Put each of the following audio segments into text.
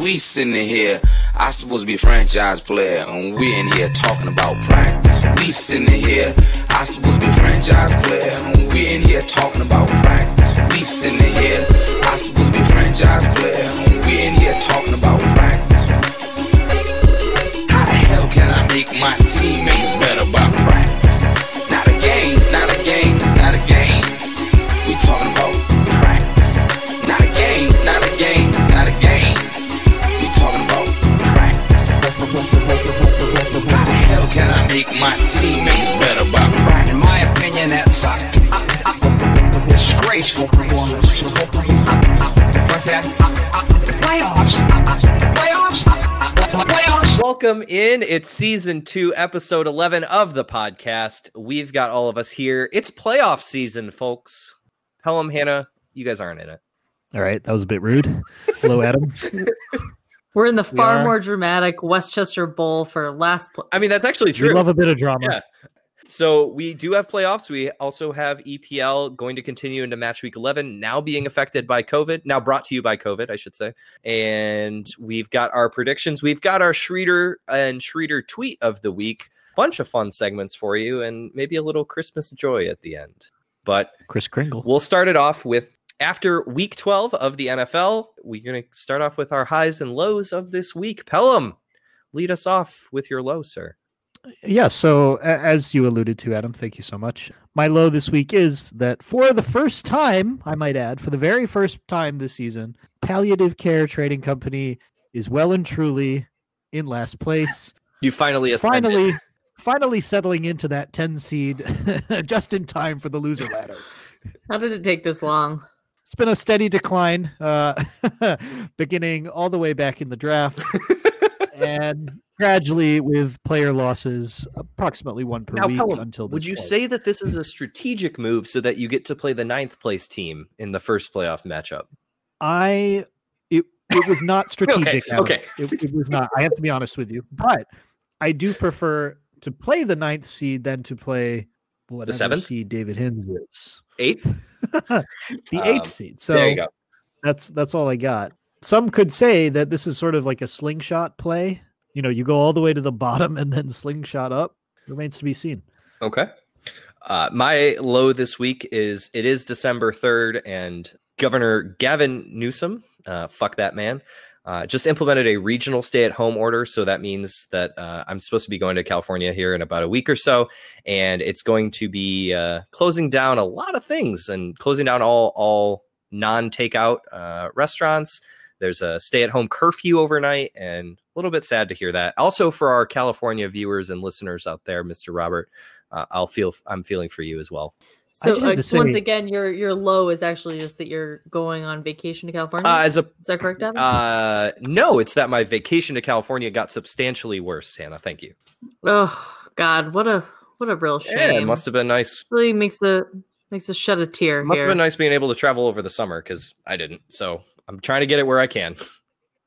We sitting here, I supposed to be franchise player, and we in here talking about practice. We sitting here, I supposed to be franchise player, and we in here talking about practice. We sitting here, I supposed to be franchise player, and we in here talking about practice. How the hell can I make my teammates Welcome in. It's season two, episode 11 of the podcast. We've got all of us here. It's playoff season, folks. Pelham, Hannah, you guys aren't in it. All right, that was a bit rude. Hello, Adam. We're in the far are. more dramatic Westchester Bowl for last place. I mean, that's actually true. we true. love a bit of drama. Yeah. So we do have playoffs. We also have EPL going to continue into match week 11, now being affected by COVID, now brought to you by COVID, I should say. And we've got our predictions. We've got our Schreeder and Schreeder tweet of the week. Bunch of fun segments for you and maybe a little Christmas joy at the end. But Kris Kringle. We'll start it off with after week 12 of the NFL. We're going to start off with our highs and lows of this week. Pelham, lead us off with your low, sir. Yeah, so as you alluded to, Adam, thank you so much. My low this week is that for the first time, I might add, for the very first time this season, Palliative Care Trading Company is well and truly in last place. You finally ascended. finally, finally settling into that 10 seed just in time for the loser ladder. How did it take this long? It's been a steady decline, uh, beginning all the way back in the draft, and gradually with player losses, approximately one per Now, week Pelham, until. This would you say that this is a strategic move so that you get to play the ninth place team in the first playoff matchup? I? It it was not strategic. Adam. okay. It, it was not. I have to be honest with you, but I do prefer to play the ninth seed than to play whatever seventh? seed David Hins is. Eighth? the Um, eighth seed. So there you go. that's that's all I got. Some could say that this is sort of like a slingshot play. You know, you go all the way to the bottom and then slingshot up. Remains to be seen. Okay. Uh, my low this week is it is December 3rd, and Governor Gavin Newsom, uh, fuck that man, uh, just implemented a regional stay at home order. So that means that uh, I'm supposed to be going to California here in about a week or so, and it's going to be uh, closing down a lot of things and closing down all, all non takeout uh, restaurants. There's a stay at home curfew overnight, and a little bit sad to hear that. Also, for our California viewers and listeners out there, Mr. Robert, uh, I'll feel I'm feeling for you as well. So uh, to once again, your your low is actually just that you're going on vacation to California. Uh, as a is that correct, Evan? uh, no, it's that my vacation to California got substantially worse. Hannah, thank you. oh God, what a what a real shame. Yeah, it must have been nice. really makes the makes us shed a tear Must here. have been nice being able to travel over the summer because I didn't. So I'm trying to get it where I can.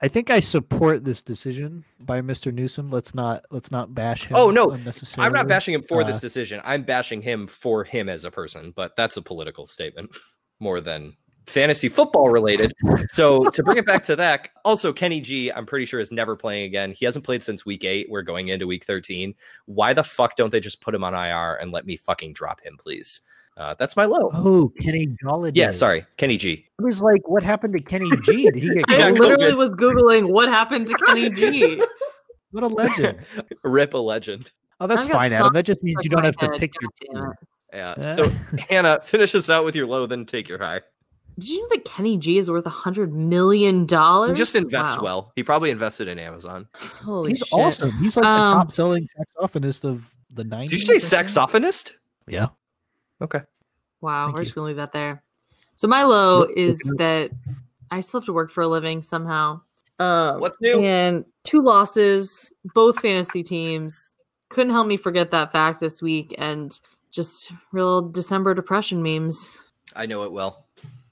I think I support this decision by Mr. Newsom. Let's not let's not bash him. Oh, no, unnecessarily. I'm not bashing him for this Uh, decision. I'm bashing him for him as a person, but that's a political statement more than fantasy football related. So to bring it back to that, also Kenny G, I'm pretty sure is never playing again. He hasn't played since week eight. We're going into week 13. Why the fuck don't they just put him on IR and let me fucking drop him, please? Uh, that's my low. Oh, Kenny Golladay. Yeah, sorry, Kenny G. I was like, what happened to Kenny G? Did he get I Yeah, literally was googling what happened to Kenny G. What a legend. Rip a legend. Oh, that's fine, Adam. That just means you don't my have to pick your God damn team. Yeah. Yeah. So Hannah, finish us out with your low, then take your high. Did you know that Kenny G is worth a hundred million dollars? He just invests Wow. well. He probably invested in Amazon. Holy He's shit. awesome. He's like Um, the top selling saxophonist of the 90s. Did you say I think. saxophonist? Yeah. Okay. Wow, Thank we're you. just gonna leave that there. So my low Look- is that I still have to work for a living somehow. Um, What's new? And two losses, both fantasy teams. Couldn't help me forget that fact this week, and just real December depression memes. I know it well.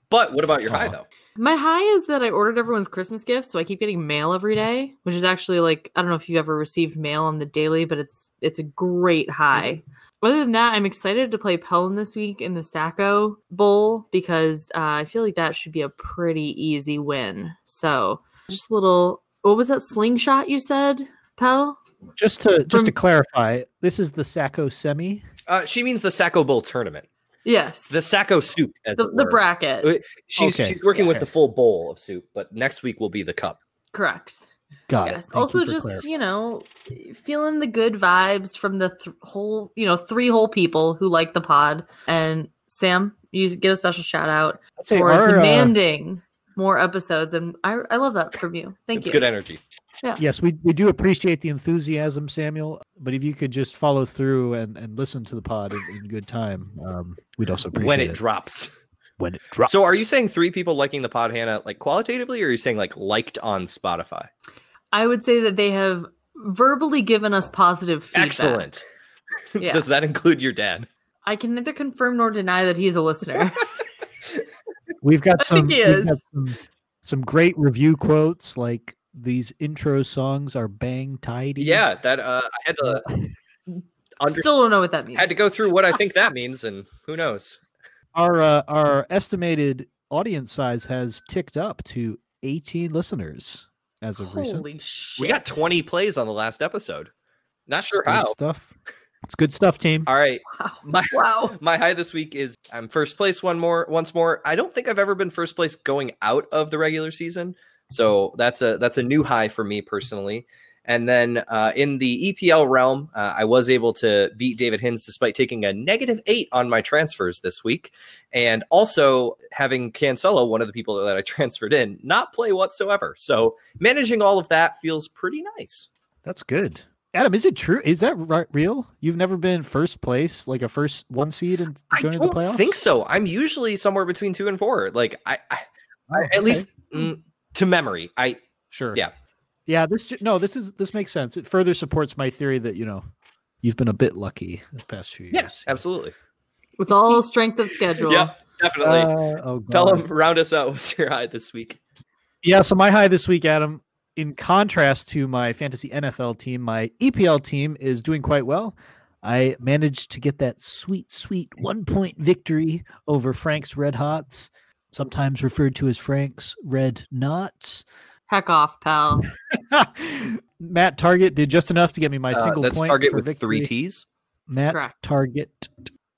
But what about your high though? My high is that I ordered everyone's Christmas gifts, so I keep getting mail every day, which is actually like I don't know if you've ever received mail on the daily, but it's it's a great high. Other than that, I'm excited to play Pelham this week in the Sacco Bowl because uh, I feel like that should be a pretty easy win. So just a little what was that slingshot you said, Pell? Just to just to clarify, this is the Sacco semi. Uh, she means the Sacco Bowl tournament, Yes. the Sacco soup. As the, the bracket. Uh, She's Okay, she's working with the full bowl of soup, but next week will be the cup. Correct. Got it. yes. Thank Also, you just clarifying. you know, feeling the good vibes from the th- whole, you know, three whole people who like the pod. And Sam, you get a special shout out for our, uh, demanding more episodes, and I I love that from you. Thank it's you. good energy. Yes, we, we do appreciate the enthusiasm, Samuel. But if you could just follow through and, and listen to the pod in, in good time, um, we'd also appreciate when it it drops. when it drops. So, are you saying three people liking the pod, Hannah, like qualitatively, or are you saying like liked on Spotify? I would say that they have verbally given us positive feedback. Excellent. Yeah. Does that include your dad? I can neither confirm nor deny that he's a listener. We've got some, we've got some some great review quotes like these intro songs are bang tidy. Yeah, that uh, I had to under- Still don't know what that means. had to go through what I think that means, and who knows? Our uh, our estimated audience size has ticked up to 18 listeners as of recent. Holy shit! We got 20 plays on the last episode. Not sure Good how. stuff. It's good stuff, team. All right, Wow. my wow. my high this week is I'm first place one more once more. I don't think I've ever been first place going out of the regular season, so that's a that's a new high for me personally. And then uh, in the EPL realm, uh, I was able to beat David Hins despite taking a negative eight on my transfers this week, and also having Cancelo, one of the people that I transferred in, not play whatsoever. So managing all of that feels pretty nice. That's good. Adam, is it true? Is that real? You've never been first place, like a first one seed and I joining the don't playoffs? think so. I'm usually somewhere between two and four. Like I, I Oh, at least mm, to memory. I Sure. Yeah. Yeah. This no. This is this makes sense. It further supports my theory that you know you've been a bit lucky the past few years. yeah, absolutely. It's all strength of schedule. Yeah, definitely. Uh, oh, Tell them round us out. What's your high this week? Yeah, so my high this week, Adam, in contrast to my fantasy NFL team, my EPL team is doing quite well. I managed to get that sweet, sweet one point victory over Frank's Red Hots, sometimes referred to as Frank's Red Knots. Heck off, pal. Matt Targett did just enough to get me my Uh, single that's point target for with three victory. T's. Matt Correct. Targett.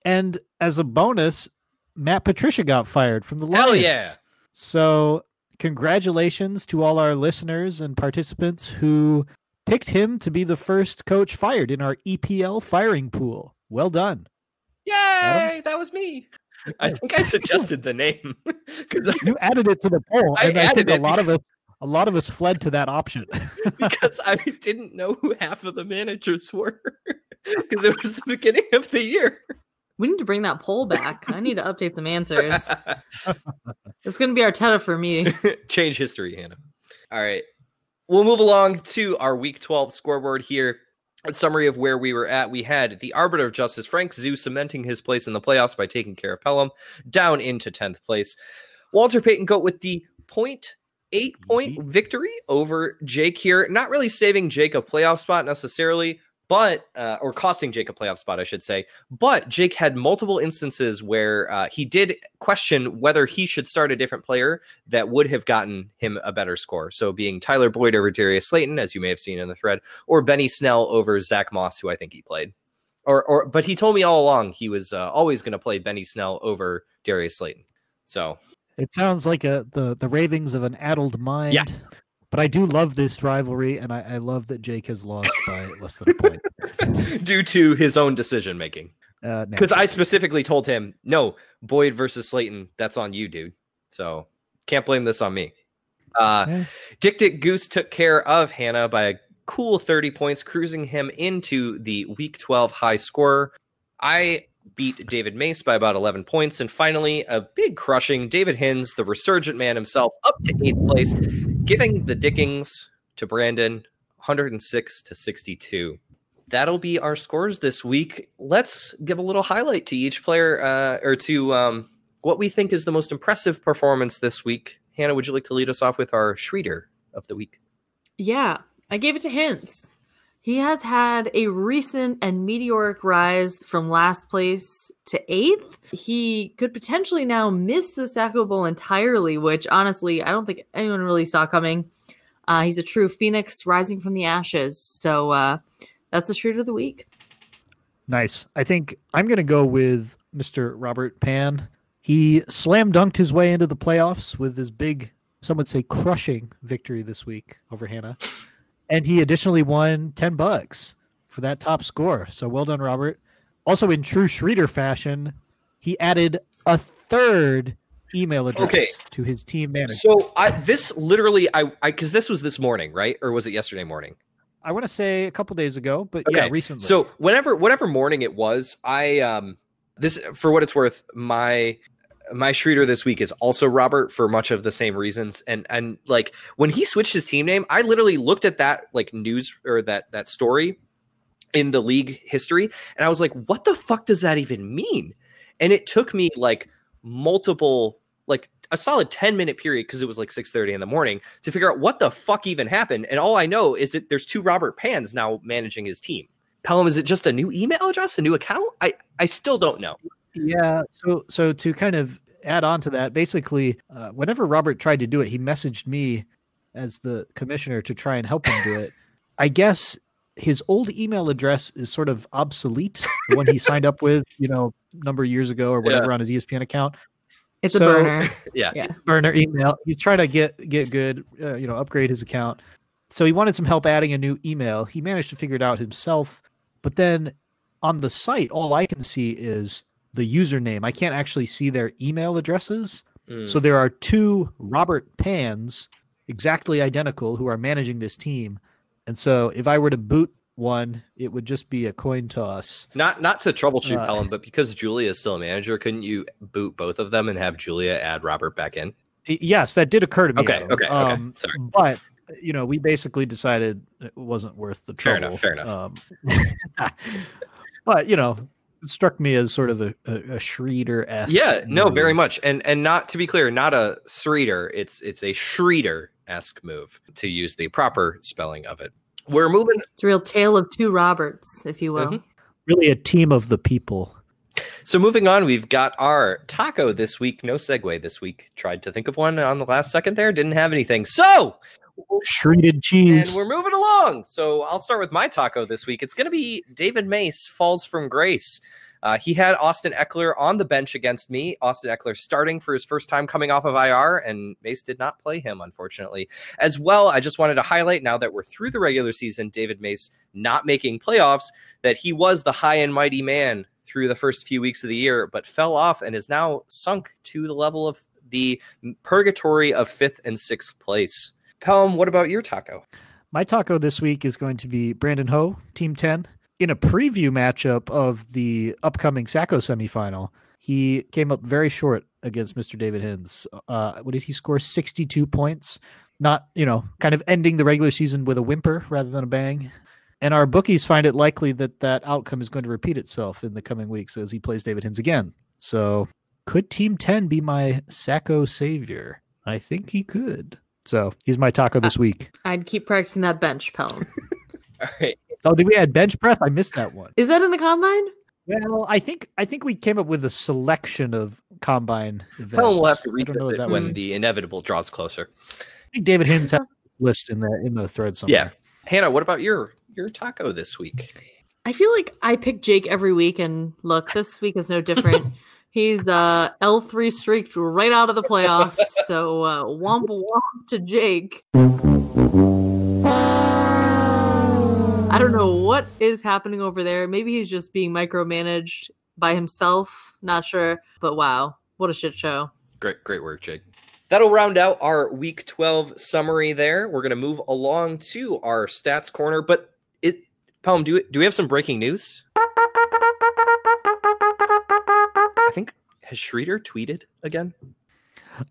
And as a bonus, Matt Patricia got fired from the Lions. Hell yeah. So, congratulations to all our listeners and participants who picked him to be the first coach fired in our EPL firing pool. Well done. Yay! That was me. I think I suggested the name because You added it to the poll, I and I think added a lot of us a lot of us fled to that option. because I didn't know who half of the managers were because it was the beginning of the year. We need to bring that poll back. I need to update some answers. It's going to be our Arteta for me. Change history, Hannah. All right. We'll move along to our week 12 scoreboard here. A summary of where we were at. We had the Arbiter of Justice, Frank Zoo, cementing his place in the playoffs by taking care of Pelham, down into 10th place. Walter Payton Goat with the point eight point mm-hmm. victory over Jake here. Not really saving Jake a playoff spot necessarily, but uh, or costing Jake a playoff spot, I should say. But Jake had multiple instances where uh, he did question whether he should start a different player that would have gotten him a better score. So being Tyler Boyd over Darius Slayton, as you may have seen in the thread, or Benny Snell over Zach Moss, who I think he played. Or, or, but he told me all along he was uh, always going to play Benny Snell over Darius Slayton. So It sounds like a the the ravings of an addled mind. Yeah. But I do love this rivalry, and I, I love that Jake has lost by less than a point. due to his own decision making, Uh, because I specifically told him, no, Boyd versus Slayton, that's on you, dude. So can't blame this on me. Uh, Yeah. Dick Dick Goose took care of Hannah by a cool 30 points, cruising him into the week 12 high scorer. I beat David Mace by about 11 points. And finally, a big crushing David Hins, the resurgent man himself, up to eighth place, giving the Dickings to Brandon 106 to 62. That'll be our scores this week. Let's give a little highlight to each player uh, or to um, what we think is the most impressive performance this week. Hannah, would you like to lead us off with our Schreeder of the week? Yeah, I gave it to Hins. He has had a recent and meteoric rise from last place to eighth. He could potentially now miss the Sacco Bowl entirely, which honestly, I don't think anyone really saw coming. Uh, he's a true phoenix rising from the ashes. So uh, that's the Schroeder of the week. Nice. I think I'm going to go with Mr. Robert Pan. He slam dunked his way into the playoffs with his big, some would say crushing victory this week over Hannah. And he additionally won 10 bucks for that top score. So well done, Robert. Also, in true Schroeder fashion, he added a third email address Okay. to his team manager. So I this literally I I because this was this morning, right? Or was it yesterday morning? I want to say a couple days ago, but yeah, recently. So whenever whatever morning it was, I um this for what it's worth, my my Schroeder this week is also Robert for much of the same reasons. And and like when he switched his team name, I literally looked at that like news or that that story in the league history, and I was like, what the fuck does that even mean? And it took me like multiple like a solid 10 minute period because it was like 6 30 in the morning to figure out what the fuck even happened and all i know is that there's two robert pans now managing his team pelham is it just a new email address a new account i i still don't know Yeah. So so to kind of add on to that, basically, uh, whenever Robert tried to do it, he messaged me as the commissioner to try and help him do it. I guess his old email address is sort of obsolete. The one he signed up with, you know, a number of years ago or whatever on his ESPN account. It's So- a burner. yeah Yeah. Burner email. He's trying to get get good, uh, you know, upgrade his account. So he wanted some help adding a new email. He managed to figure it out himself, but then on the site, all I can see is the username. I can't actually see their email addresses. Mm. So there are two Robert Pans, exactly identical, who are managing this team. And so if I were to boot one, it would just be a coin toss. not not to troubleshoot Uh, but because julia is still a manager couldn't you boot both of them and have julia add robert back in Yes, that did occur to me. Okay, Adam. okay, okay. Sorry. But you know, we basically decided it wasn't worth the trouble. Fair enough, fair enough. Um, but you know, struck me as sort of a, a, a Schroeder s. yeah no very much and and not to be clear not a Schroeder, it's it's a Schroeder esque move to use the proper spelling of it we're moving It's a real tale of two Roberts, if you will. Mhm. Really a team of the people. So moving on, we've got our taco this week. No segue this week. Tried to think of one on the last second there, didn't have anything. So Shredded cheese. and we're moving along. So I'll start with my taco this week. It's going to be David Mace falls from grace. Uh, he had Austin Ekeler on the bench against me. Austin Ekeler starting for his first time coming off of IR, and Mace did not play him, unfortunately. As well, I just wanted to highlight now that we're through the regular season, David Mace not making playoffs, that he was the high and mighty man through the first few weeks of the year, but fell off and is now sunk to the level of the purgatory of fifth and sixth place. Pelham, what about your taco? My taco this week is going to be Brandon Ho, Team 10. In a preview matchup of the upcoming Sacco semifinal, he came up very short against Mr. David Hins. Uh, what did he score? 62 points. Not, you know, kind of ending the regular season with a whimper rather than a bang. And our bookies find it likely that that outcome is going to repeat itself in the coming weeks as he plays David Hins again. So, could Team 10 be my Sacco savior? I think he could. So, he's my taco this week. I'd keep practicing that bench, Pelham. All right. Oh, did we add bench press? I missed that one. Is that in the combine? Well, I think I think we came up with a selection of combine events. Pelham will have to I don't know if revisit that when was. the inevitable draws closer. I think David Hins has a list in the in the thread somewhere. Yeah. Hannah, what about your your taco this week? I feel like I pick Jake every week, and look, this week is no different. He's uh, L3 streaked right out of the playoffs. So uh, womp womp to Jake. I don't know what is happening over there. Maybe he's just being micromanaged by himself. Not sure. But wow, what a shit show. Great, great work, Jake. That'll round out our week 12 summary there. We're going to move along to our stats corner, but it Pelham, do, do we have some breaking news? Has Schroeder tweeted again?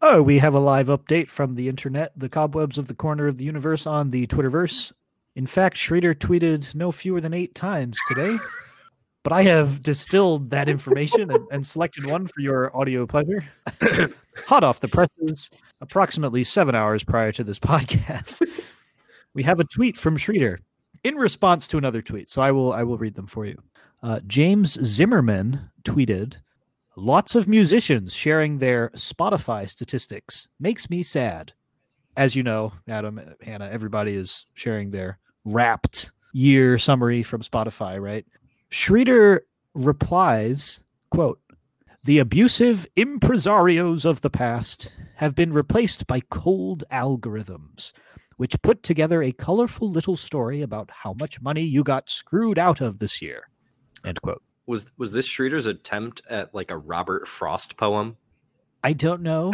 Oh, we have a live update from the internet, the cobwebs of the corner of the universe on the Twitterverse. In fact, Schrader tweeted no fewer than eight times today. but I have distilled that information and, and selected one for your audio pleasure. Hot off the presses, approximately seven hours prior to this podcast, we have a tweet from Schrader in response to another tweet. So I will I will read them for you. Uh, James Zimmerman tweeted, "Lots of musicians sharing their Spotify statistics makes me sad. as you know, Adam, Hannah, everybody is sharing their wrapped year summary from Spotify, right? Schroeder replies, quote, the abusive impresarios of the past have been replaced by cold algorithms, which put together a colorful little story about how much money you got screwed out of this year. End quote. Was was this Schroeder's attempt at like a Robert Frost poem? I don't know,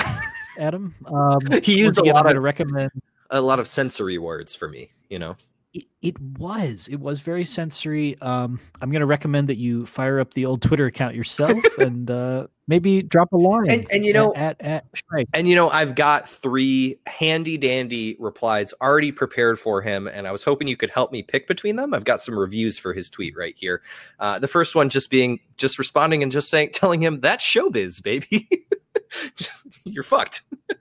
Adam. Um, He used a lot of- recommend. A lot of sensory words for me, you know. It, it was. It was very sensory. Um, I'm going to recommend that you fire up the old Twitter account yourself and uh, maybe drop a line. And- and you know- at at, at And you know, I've got three handy dandy replies already prepared for him, and I was hoping you could help me pick between them. I've got some reviews for his tweet right here. Uh, the first one just being just responding and just saying, telling him that's showbiz, baby. You're fucked.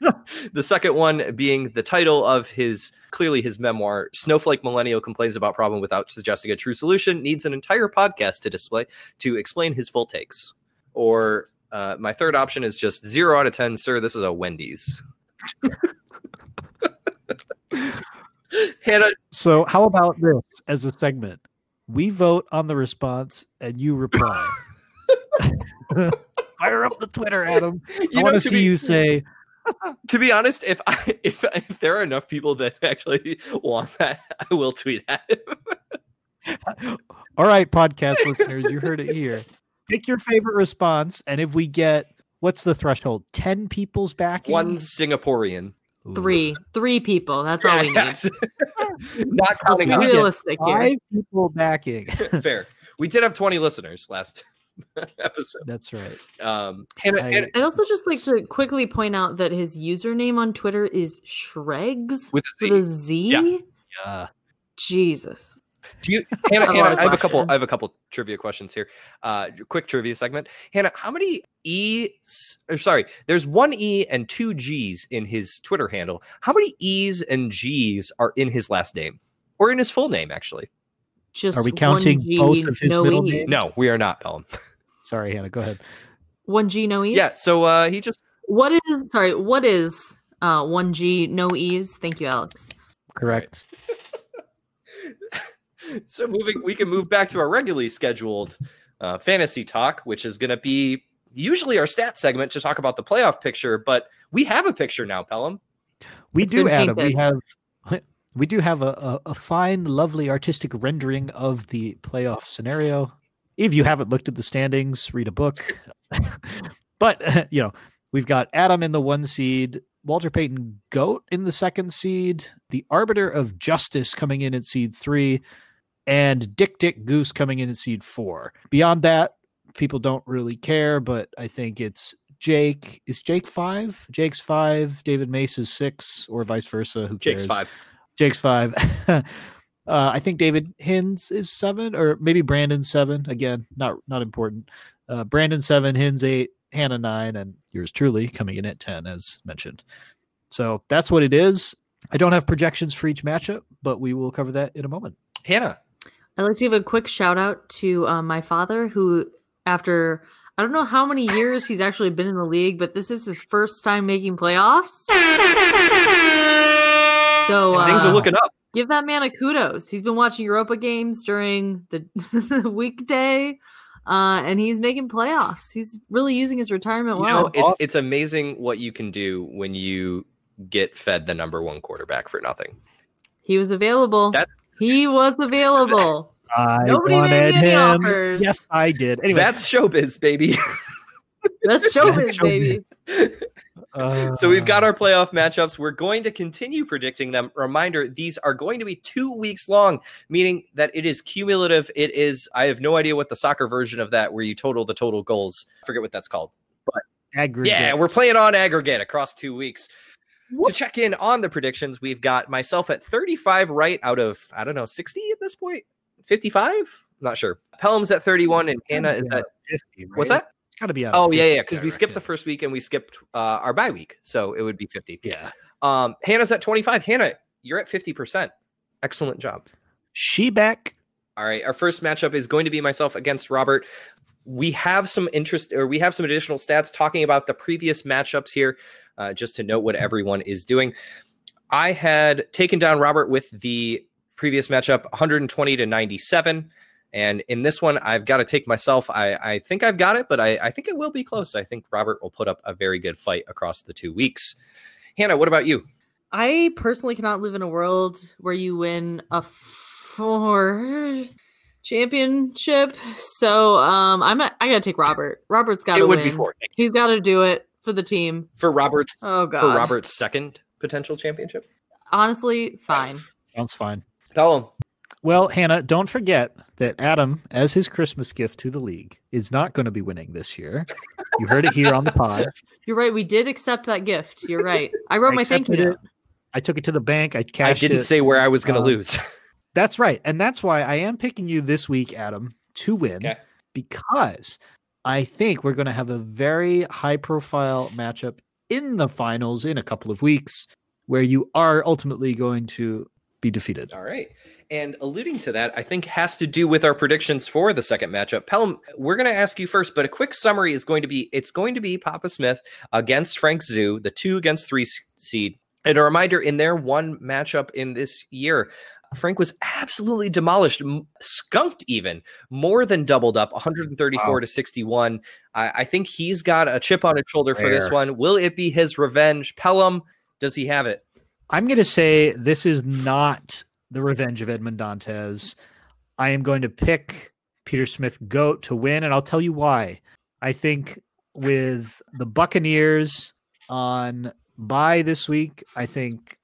the second one being the title of his clearly his memoir, Snowflake Millennial complains about problem without suggesting a true solution, needs an entire podcast to display to explain his full takes. Or uh, my third option is just zero out of ten, sir. This is a Wendy's. Hannah, So, how about this as a segment? We vote on the response and you reply. Fire up the Twitter, Adam. I want to to see be, you say, to be honest, if I if if there are enough people that actually want that, I will tweet at him. All right, podcast listeners, you heard it here. Pick your favorite response, and if we get what's the threshold? Ten people's backing. One Singaporean. Ooh. Three, three people. That's all we need. Not counting be us. realistic here. Five people backing. Fair. We did have 20 listeners last episode. That's right. Um, Hannah, I- Hannah- I'd also just like to quickly point out that his username on Twitter is Shregs With a with a Z. Z. Yeah. Yeah. Jesus. Do you, Hannah, Hannah, I have a couple. I have a couple trivia questions here. Uh, quick trivia segment. Hannah, how many E's? Or sorry, there's one E and two G's in his Twitter handle. How many E's and G's are in his last name, or in his full name? Actually, Just Are we one counting G, both of his no middle E's. names? no, we are not, Pelham. Sorry, Hannah. Go ahead. One G, no E's. Yeah, so uh, he just What is sorry? What is uh one G, no E's? Thank you, Alex. Correct. so moving. We can move back to our regularly scheduled uh, fantasy talk, which is going to be usually our stat segment to talk about the playoff picture. But we have a picture now, Pelham. We It's do, been Adam. We have we do have a, a, a fine, lovely artistic rendering of the playoff scenario. If you haven't looked at the standings, read a book. but you know, we've got Adam in the one seed, Walter Payton Goat in the second seed, the Arbiter of Justice coming in at seed three, and Dick Dick Goose coming in at seed four. Beyond that, people don't really care, but I think it's Jake. Is Jake five? Jake's five. David Mace is six, or vice versa. Who cares? Jake's five. Jake's five. uh, I think David Hins is seven, or maybe Brandon seven. Again, not not important. Uh, Brandon seven, Hins eight, Hannah nine, and yours truly coming in at ten, as mentioned. So that's what it is. I don't have projections for each matchup, but we will cover that in a moment. Hannah. I'd like to give a quick shout out to uh, my father, who, after I don't know how many years he's actually been in the league, but this is his first time making playoffs. So uh, Things are looking up. give that man a kudos. He's been watching Europa games during the, the weekday, uh, and he's making playoffs. He's really using his retirement You know, it's it's amazing what you can do when you get fed the number one quarterback for nothing. he was available. That's- he was available. I Nobody made me wanted any him. offers. Yes, I did. Anyway, That's showbiz, baby. That's showbiz, Showbiz. baby. so we've got uh, our playoff matchups. We're going to continue predicting them. Reminder: these are going to be two weeks long, meaning that it is cumulative. It is. I have no idea what the soccer version of that, where you total the total goals. I forget what that's called. But aggregate. Yeah, we're playing on aggregate across two weeks. To check in on the predictions, we've got myself at 35 right out of, I don't know, 60 at this point? 55? Not sure. Pelham's at 31 and Hannah is at, 50. what's that? It's got to be out. Oh, yeah, yeah, because we skipped the first week and we skipped uh, our bye week. So it would be 50. Yeah. Um, Hannah's at 25. Hannah, you're at 50%. Excellent job. She back. All right, our first matchup is going to be myself against Robert. we have some interest or we have some additional stats talking about the previous matchups here, uh, just to note what everyone is doing. I had taken down Robert with the previous matchup 120 to 97. And in this one, I've got to take myself. I, I think I've got it, but I, I think it will be close. I think Robert will put up a very good fight across the two weeks. Hannah, what about you? I personally cannot live in a world where you win a four championship. So um I'm not, I gotta take Robert. Robert's gotta it would win. be four He's gotta do it for the team. for Robert's Oh, god. for Robert's second potential championship. Honestly, fine. Sounds fine. Tell him. Well, Hannah, don't forget that Adam, as his Christmas gift to the league, is not going to be winning this year. You heard it here on the pod. You're right. We did accept that gift. You're right. I wrote I my thank you note. it. I took it to the bank. I cashed. It. I didn't it. say where I was going to Um, lose. That's right. And that's why I am picking you this week, Adam, to win Okay. because I think we're going to have a very high profile matchup in the finals in a couple of weeks where you are ultimately going to be defeated. All right. And alluding to that, I think has to do with our predictions for the second matchup. Pelham, we're going to ask you first, but a quick summary is going to be it's going to be Papa Smith against Frank Zoo, the two against three seed. And a reminder in their one matchup in this year, Frank was absolutely demolished, skunked even, more than doubled up, 134 Wow. to 61. I, I think he's got a chip on his shoulder for this one. Will it be his revenge? Pelham, does he have it? I'm going to say this is not the revenge of Edmond Dantes. I am going to pick Peter Smith Goat to win, and I'll tell you why. I think with the Buccaneers on bye this week, I think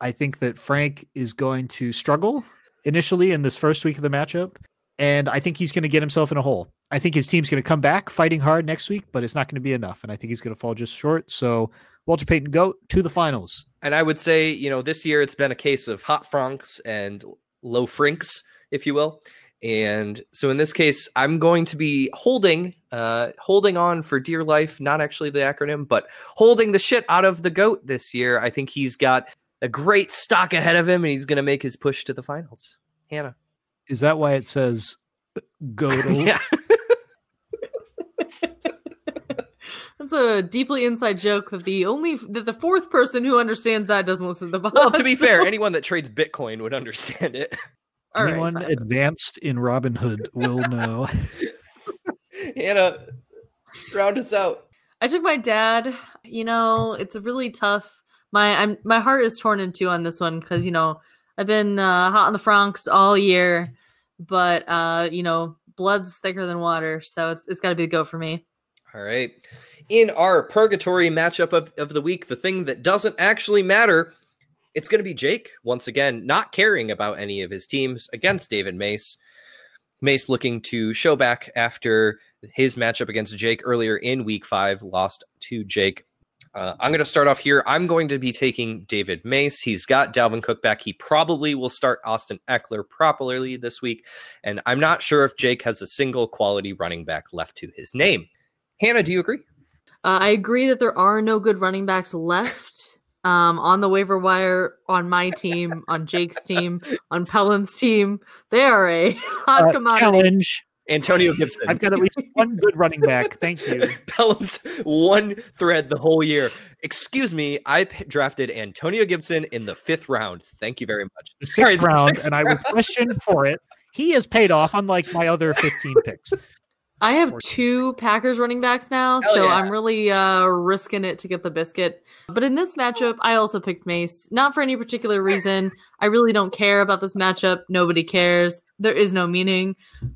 I think that Frank is going to struggle initially in this first week of the matchup, and I think he's going to get himself in a hole. I think his team's going to come back fighting hard next week, but it's not going to be enough, and I think he's going to fall just short. So Walter Payton Goat to the finals. And I would say, you know, this year it's been a case of hot francs and low frinks, if you will. And so in this case, I'm going to be holding, uh, holding on for dear life, not actually the acronym, but holding the shit out of the goat this year. I think he's got a great stock ahead of him and he's going to make his push to the finals. Hannah. Is that why it says GOAT? Yeah. That's a deeply inside joke that the only that the fourth person who understands that doesn't listen to the pod. Well, to be fair, anyone that trades Bitcoin would understand it. All right, Anyone fine. advanced in Robinhood will know. Hannah, round us out. I took my dad. You know, it's a really tough. My I'm my heart is torn in two on this one because you know I've been uh, hot on the Franks all year, but uh, you know blood's thicker than water, so it's it's got to be the go for me. All right. In our purgatory matchup of, of the week, the thing that doesn't actually matter, it's going to be Jake once again, not caring about any of his teams against David Mace. Mace looking to show back after his matchup against Jake earlier in week five, lost to Jake. Uh, I'm going to start off here. I'm going to be taking David Mace. He's got Dalvin Cook back. He probably will start Austin Ekeler properly this week. And I'm not sure if Jake has a single quality running back left to his name. Hannah, do you agree? Uh, I agree that there are no good running backs left um, on the waiver wire on my team, on Jake's team, on Pelham's team. They are a hot Uh, commodity. challenge. Antonio Gibson. I've got at least one good running back. Thank you. Pelham's one thread the whole year. Excuse me, I drafted Antonio Gibson in the fifth round. Thank you very much. The Sorry, sixth the round, sixth and I was round. questioned for it. He has paid off, unlike my other 15 picks. I have two Packers running backs now, Hell so yeah. I'm really uh, risking it to get the biscuit. But in this matchup, I also picked Mace, not for any particular reason. I really don't care about this matchup. Nobody cares. There is no meaning.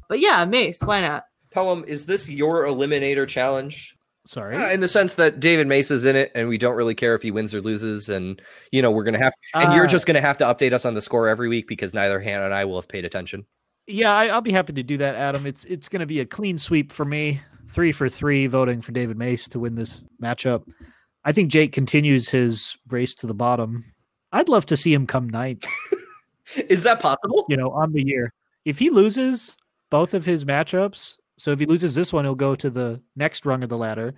But yeah, Mace, why not? Pelham, is this your eliminator challenge? Sorry. Uh, in the sense that David Mace is in it, and we don't really care if he wins or loses, and you know we're gonna have, and you're Uh, just gonna have to update us on the score every week because neither Hannah and I will have paid attention. Yeah, I, I'll be happy to do that, Adam. It's it's going to be a clean sweep for me. Three for three, voting for David Mace to win this matchup. I think Jake continues his race to the bottom. I'd love to see him come ninth. Is that possible? You know, on the year. If he loses both of his matchups, so if he loses this one, he'll go to the next rung of the ladder,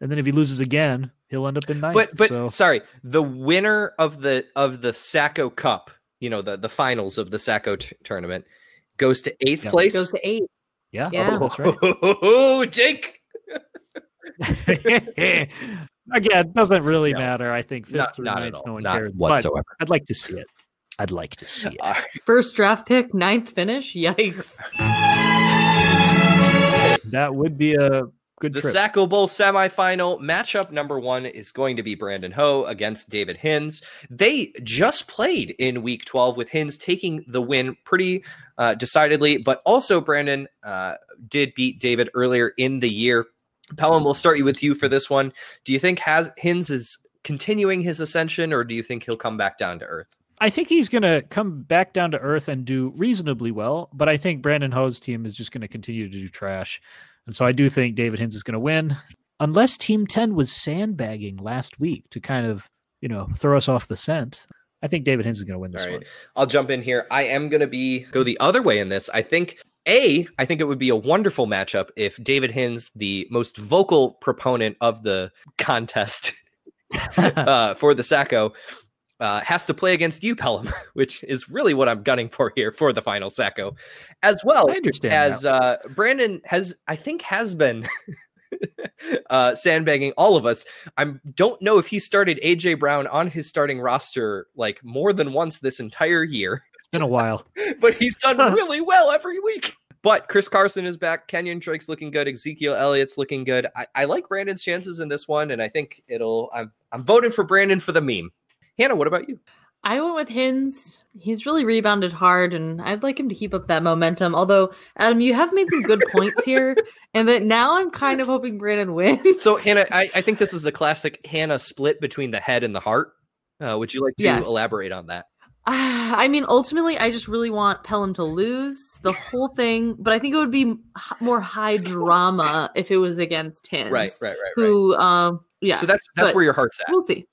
and then if he loses again, he'll end up in ninth. But but so sorry, the winner of the of the Sacco Cup, you know the the finals of the Sacco t- tournament, goes to eighth Yeah. place. Goes to eight. Yeah, Yeah. Oh, that's right. Oh, Jake. Again, it doesn't really No. matter. I think fifth Not, through not ninth, no one not cares. whatsoever. But I'd like to see it. I'd like to see it. First draft pick, ninth finish. Yikes. That would be a good The trip. Sacco Bowl semifinal matchup number one is going to be Brandon Ho against David Hins. They just played in week 12 with Hins taking the win pretty uh, decidedly, but also Brandon uh, did beat David earlier in the year. Pelham, we'll start you with you for this one. Do you think has Hins is continuing his ascension, or do you think he'll come back down to earth? I think he's going to come back down to earth and do reasonably well, but I think Brandon Ho's team is just going to continue to do trash. And so I do think David Hins is going to win, unless Team 10 was sandbagging last week to kind of, you know, throw us off the scent. I think David Hins is going to win this right. one. I'll jump in here. I am going to be go the other way in this. I think a I think it would be a wonderful matchup if David Hins, the most vocal proponent of the contest uh, for the Sacco, uh, has to play against you, Pelham, which is really what I'm gunning for here for the final Sacco, as well I understand. as uh, Brandon has, I think, has been uh, sandbagging all of us. I don't know if he started AJ Brown on his starting roster like more than once this entire year, it's been a while. but he's done really well every week. But Chris Carson is back. Kenyon Drake's looking good. Ezekiel Elliott's looking good. I, I like Brandon's chances in this one, and I think it'll. I'm I'm voting for Brandon for the meme. Hannah, what about you? I went with Hins. He's really rebounded hard, and I'd like him to keep up that momentum. Although, Adam, you have made some good points here, and that now I'm kind of hoping Brandon wins. So Hannah, I, I think this is a classic Hannah split between the head and the heart. Uh, would you like to Yes. elaborate on that? Ah, I mean, ultimately, I just really want Pelham to lose the whole thing, but I think it would be more high drama if it was against Hins. Right, right, right, right. Who, um, yeah, so that's that's but- where your heart's at. we'll see.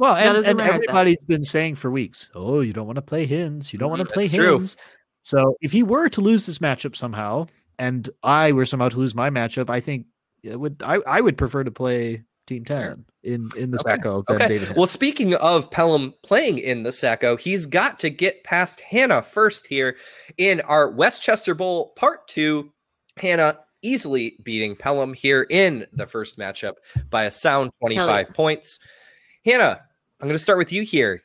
Well, and, and my heart's everybody's been saying for weeks, oh, you don't want to play Hins. You don't want Mhm, to play that's true. Hins. So if he were to lose this matchup somehow, and I were somehow to lose my matchup, I think it would I, I would prefer to play Team 10 in, in the Okay, Sacco than Okay. David Hins. Well, speaking of Pelham playing in the Sacco, he's got to get past Hannah first here in our Westchester Bowl Part Two. Hannah easily beating Pelham here in the first matchup by a sound 25 points. Hannah, I'm going to start with you here.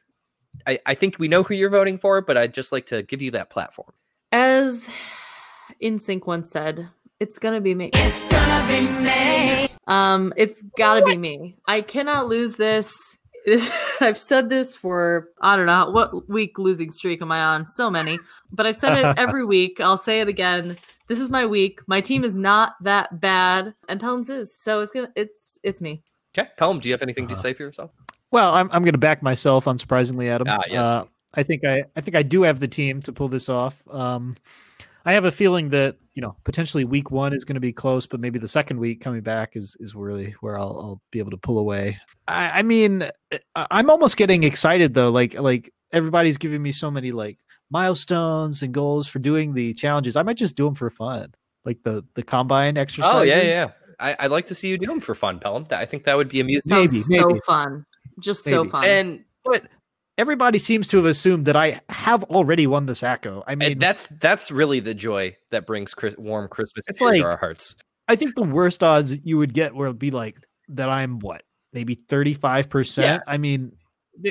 I, I think we know who you're voting for, but I'd just like to give you that platform. As NSYNC once said, it's gonna be me. It's gonna be me. Um, it's gotta be me. I cannot lose this. I've said this for I don't know what week losing streak am I on? So many, but I've said it every week. I'll say it again. This is my week. My team is not that bad, and Pelham's is. So it's gonna it's it's me. Okay. Pelham, do you have anything to Uh-huh. say for yourself? Well, I'm I'm going to back myself, unsurprisingly, Adam. Ah, yes. Uh, I think I I think I do have the team to pull this off. Um, I have a feeling that you know potentially week one is going to be close, but maybe the second week coming back is is really where I'll I'll be able to pull away. I, I mean, I- I'm almost getting excited though. Like like everybody's giving me so many like milestones and goals for doing the challenges. I might just do them for fun, like the the combine exercises. Oh, yeah, yeah. yeah. I, I'd like to see you do them for fun, Pelham. I think that would be amusing. Sounds Maybe, so maybe. fun. Just so fun. And But everybody seems to have assumed that I have already won the Sacco. I mean, and that's that's really the joy that brings Chris, warm Christmas It's like- to our hearts. I think the worst odds you would get would be like that I'm what, maybe 35%. I mean,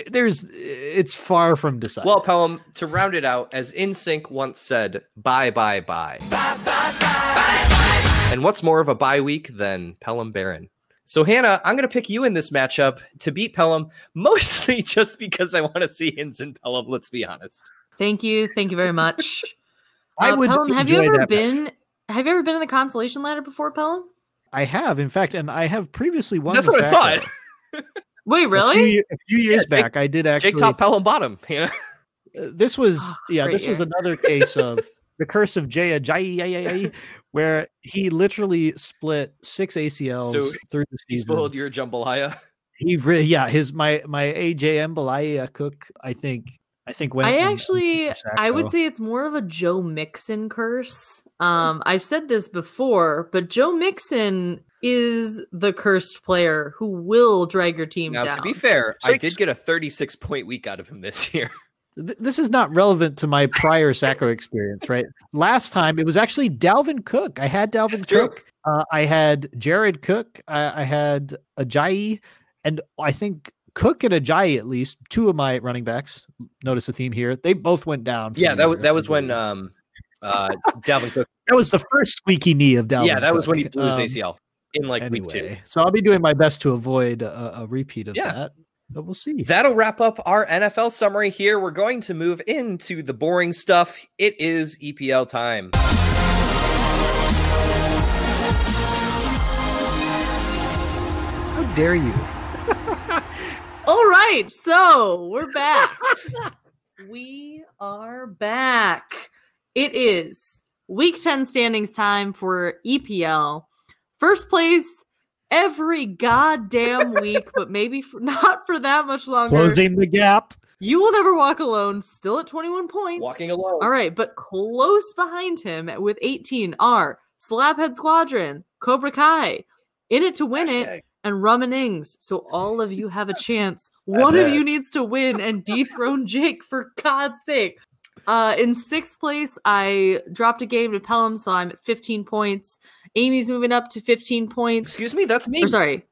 there's it's far from decided. Well, Pelham, to round it out, as NSYNC once said, "Bye, bye, bye, bye, bye. Bye, bye, bye, And what's more of a bye week than Pelham Baron? So, Hannah, I'm going to pick you in this matchup to beat Pelham, mostly just because I want to see Hins and Pelham, let's be honest. Thank you. Thank you very much. I Uh, would Pelham, have you ever that match. been have you ever been in the consolation ladder before, Pelham? I have, in fact, and I have previously won. That's what I thought. Wait, A few, really? a few years Jake- back, I did actually. Jake top, Pelham bottom. Hannah. uh, this was Oh, yeah, great this was another case of the curse of Jay Ajayi, where he literally split six ACLs So through the He season. spoiled your jambalaya. He re- yeah, his my my AJM Balaya cook, I think I think when I actually I would say it's more of a Joe Mixon curse. Um I've said this before, but Joe Mixon is the cursed player who will drag your team Now, down. to be fair, I did get a 36 point week out of him this year. Th- this is not relevant to my prior Sacco experience, right? Last time it was actually Dalvin Cook. I had Dalvin That's. Cook. Uh, I had Jared Cook. I, I had Ajayi, and I think Cook and Ajayi at least two of my running backs. Notice a theme here. They both went down. Yeah, that was that was when um uh Dalvin Cook. that was the first squeaky knee of Dalvin. yeah, that was when he blew his Um, ACL in like week two. so I'll be doing my best to avoid a, a repeat of Yeah. that. But we'll see. That'll wrap up our NFL summary here. We're going to move into the boring stuff. It is EPL time. How dare you? All right, so we're back. we are back. It is week 10 standings time for EPL. First place every goddamn week, but maybe for, not for that much longer. Closing the gap. You will never walk alone, still at 21 points. Walking alone. All right, but close behind him with 18 are Slaphead Squadron, Cobra Kai, In It to Win It, Hashtag. and Rum and Ings. So all of you have a chance. One of you needs to win and dethrone Jake for God's sake. Uh, in sixth place, I dropped a game to Pelham, so I'm at 15 points. Amy's moving up to 15 points. Excuse me, that's me. Or sorry,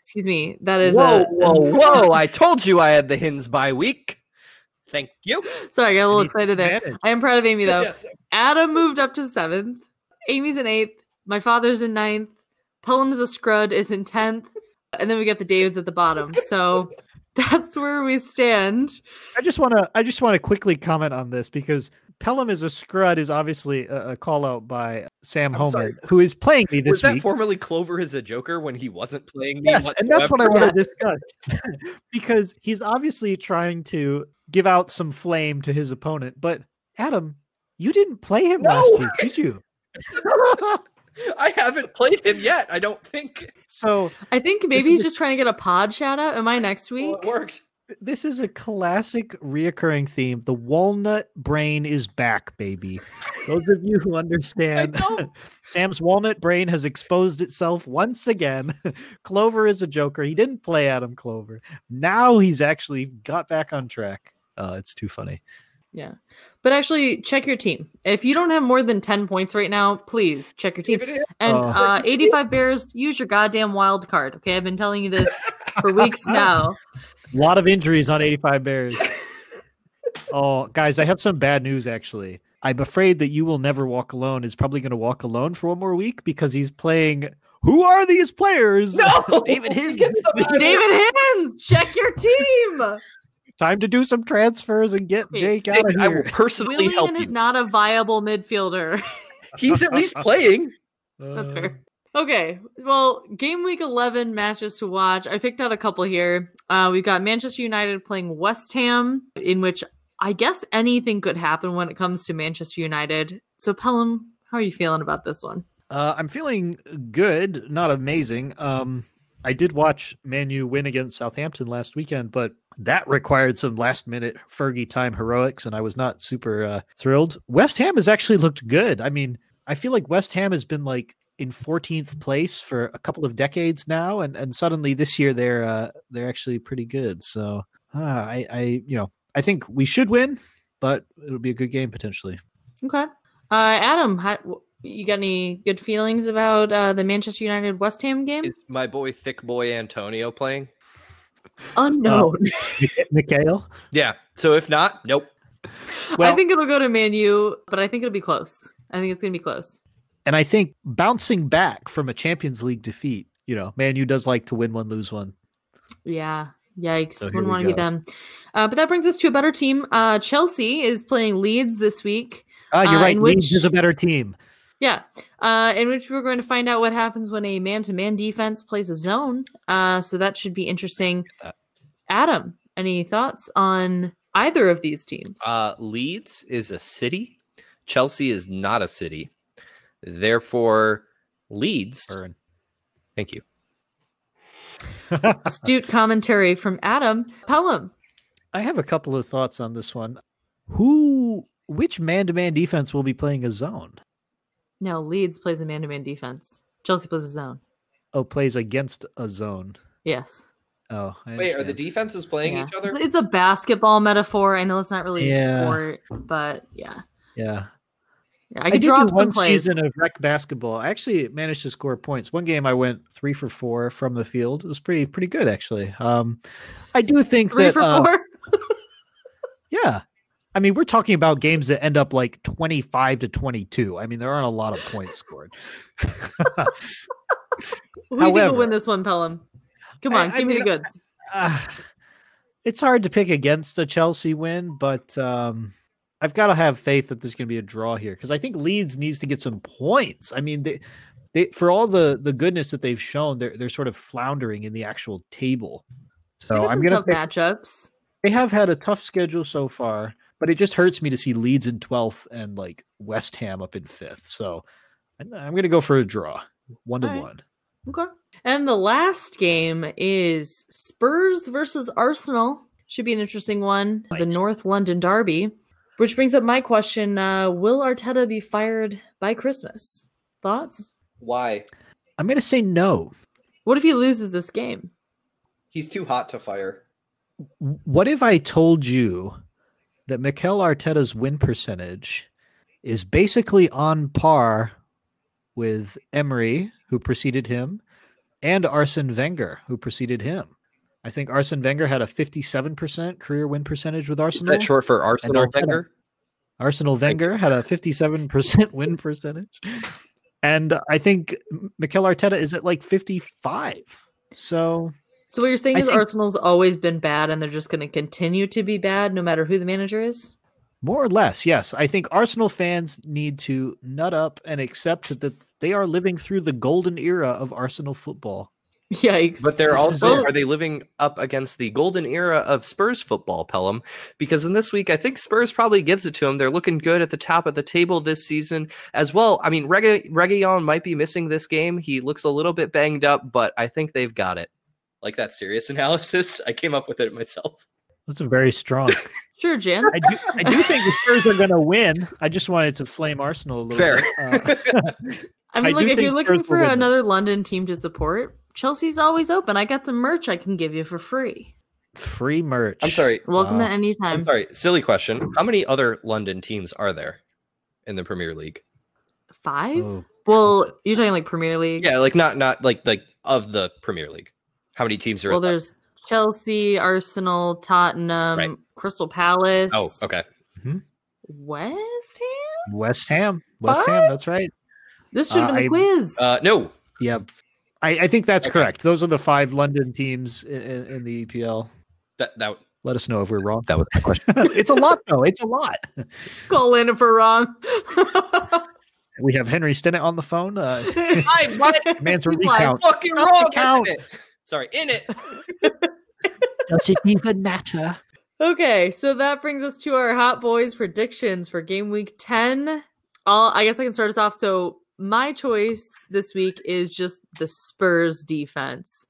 excuse me. That is Whoa, a, whoa, whoa! I told you I had the hins by week. Thank you. Sorry, I got a little excited there. manage. I am proud of Amy though. Yes. Adam moved up to seventh. Amy's in eighth. My father's in ninth. Pelham's a scrud is in tenth. And then we got the Davids at the bottom. So that's where we stand. I just want to I just want to quickly comment on this because Pelham is a scrud is obviously a, a call out by Sam I'm Homer, sorry. who is playing me this Was that week. formerly Clover as a Joker when he wasn't playing me? yes, and that's what I want to discuss because he's obviously trying to give out some flame to his opponent. But Adam, you didn't play him last week, did you? I haven't played him yet. I don't think So I think maybe he's a- just trying to get a pod shout out. Am I next week? well, it worked. This is a classic reoccurring theme. The walnut brain is back, baby. Those of you who understand, Sam's walnut brain has exposed itself once again. Clover is a joker. He didn't play Adam Clover. Now he's actually got back on track. Uh, it's too funny. Yeah. But actually, check your team. If you don't have more than 10 points right now, please check your team. Give it in. And Oh. uh, 85 Bears, use your goddamn wild card. Okay. I've been telling you this for weeks now. A lot of injuries on 85 Bears. oh, guys, I have some bad news actually. I'm afraid that you will never walk alone is probably going to walk alone for one more week because he's playing. Who are these players? No, David He Hins. gets the vibe. David Hins, check your team. Time to do some transfers and get Wait, Jake out of David, I will here. personally help Willian is not a viable midfielder. He's at least playing. That's fair. Okay, well, game week 11 matches to watch. I picked out a couple here. Uh, we've got Manchester United playing West Ham, in which I guess anything could happen when it comes to Manchester United. So, Pelham, how are you feeling about this one? Uh, I'm feeling good, not amazing. Um, I did watch Man U win against Southampton last weekend, but that required some last minute Fergie time heroics, and I was not super uh, thrilled. West Ham has actually looked good. I mean, I feel like West Ham has been like in 14th place for a couple of decades now, and and suddenly this year they're uh, they're actually pretty good. So uh, I I you know I think we should win, but it'll be a good game potentially. Okay. Uh, Adam, how, you got any good feelings about uh, the Manchester United West Ham game? Is my boy Thick Boy Antonio playing? Unknown. Mikhail. Yeah. So if not, nope. I think it'll go to Man U, but I think it'll be close. I think it's going to be close. And I think bouncing back from a Champions League defeat, you know, Man U does like to win one, lose one. Yeah. Yikes. So here Wouldn't want to be them. Uh, but that brings us to a better team. Uh, Chelsea is playing Leeds this week. Ah, you're Uh, right. in Leeds which- is a better team. Yeah. Uh, in which we're going to find out what happens when a man to man defense plays a zone. Uh, so that should be interesting. Adam, any thoughts on either of these teams? Uh, Leeds is a city. Chelsea is not a city. Therefore, Leeds. Burn. Thank you. Astute commentary from Adam. Pelham. I have a couple of thoughts on this one. Who, which man to man defense will be playing a zone? No, Leeds plays a man to man defense. Chelsea plays a zone. Oh, plays against a zone. Yes. Oh, I Wait, are the defenses playing Yeah. each other? It's, it's a basketball metaphor. I know it's not really Yeah. a sport, but yeah. yeah. Yeah I I, did do one plays. season of rec basketball. I actually managed to score points. One game I went three for four from the field. It was pretty pretty good actually. Um, I do think Three that for uh, four. yeah. I mean, we're talking about games that end up like twenty five to twenty two. I mean, there aren't a lot of points scored. Who do you think will win this one, Pelham? Come on, I give me mean, the goods. uh, it's hard to pick against a Chelsea win, but um, I've got to have faith that there's going to be a draw here because I think Leeds needs to get some points. I mean, they, they for all the the goodness that they've shown, they're they're sort of floundering in the actual table. So They I'm going to tough matchups. They have had a tough schedule so far, but it just hurts me to see Leeds in 12th and like West Ham up in fifth. So I'm, I'm going to go for a draw, one to All right. one. Okay. And the last game is Spurs versus Arsenal. Should be an interesting one. The North London Derby. Which brings up my question uh, Will Arteta be fired by Christmas? Thoughts? Why? I'm going to say no. What if he loses this game? He's too hot to fire. What if I told you that Mikel Arteta's win percentage is basically on par with Emery, who preceded him, and Arsene Wenger, who preceded him? I think Arsene Wenger had a 57% career win percentage with Is Arsenal. that short for Arsenal Arteta. Wenger? Arsenal Wenger had a 57% win percentage. And I think Mikel Arteta is at like 55. So So what you're saying I is think- Arsenal's always been bad and they're just going to continue to be bad no matter who the manager is? More or less, yes. I think Arsenal fans need to nut up and accept that they are living through the golden era of Arsenal football. Yikes. But they're also are they living up against the golden era of Spurs football, Pelham? Because in this week, I think Spurs probably gives it to them. They're looking good at the top of the table this season as well. I mean, Reg- Reguilon might be missing this game. He looks a little bit banged up, but I think they've got it. Like that serious analysis, I came up with it myself. That's a very strong. sure, Jan. I do, I do think the Spurs are going to win. I just wanted to flame Arsenal a little Fair. bit. Uh, I I mean, do like if you're looking Spurs for another. London team to support, Chelsea's always open. I got some merch I can give you for free. free merch. I'm sorry. Welcome Wow. at any time. I'm time. sorry. Silly question. How many other London teams are there in the Premier League? Five? Oh, Well, you're talking like Premier League. Yeah, like not not like like of the Premier League. How many teams are? There? Well, in that? there's Chelsea, Arsenal, Tottenham, Right. Crystal Palace. Oh, okay. West Ham. West Ham. West What? Ham. That's right. This should have Uh, been the I- quiz. Uh, no, Yeah. I, I think that's Okay. correct. Those are the five London teams in, in, in the EPL. that that Let us know if we're wrong. that was my question. it's a lot, though. It's a lot. Call in if we're wrong. We have Henry Stinnett on the phone. Uh, I what? man's a like, recount. Fucking Stop wrong. count. In it. Sorry, in it. Does it even matter? Okay, so that brings us to our hot boys predictions for game week 10. I'll, I guess I can start us off. So, my choice this week is just the Spurs defense.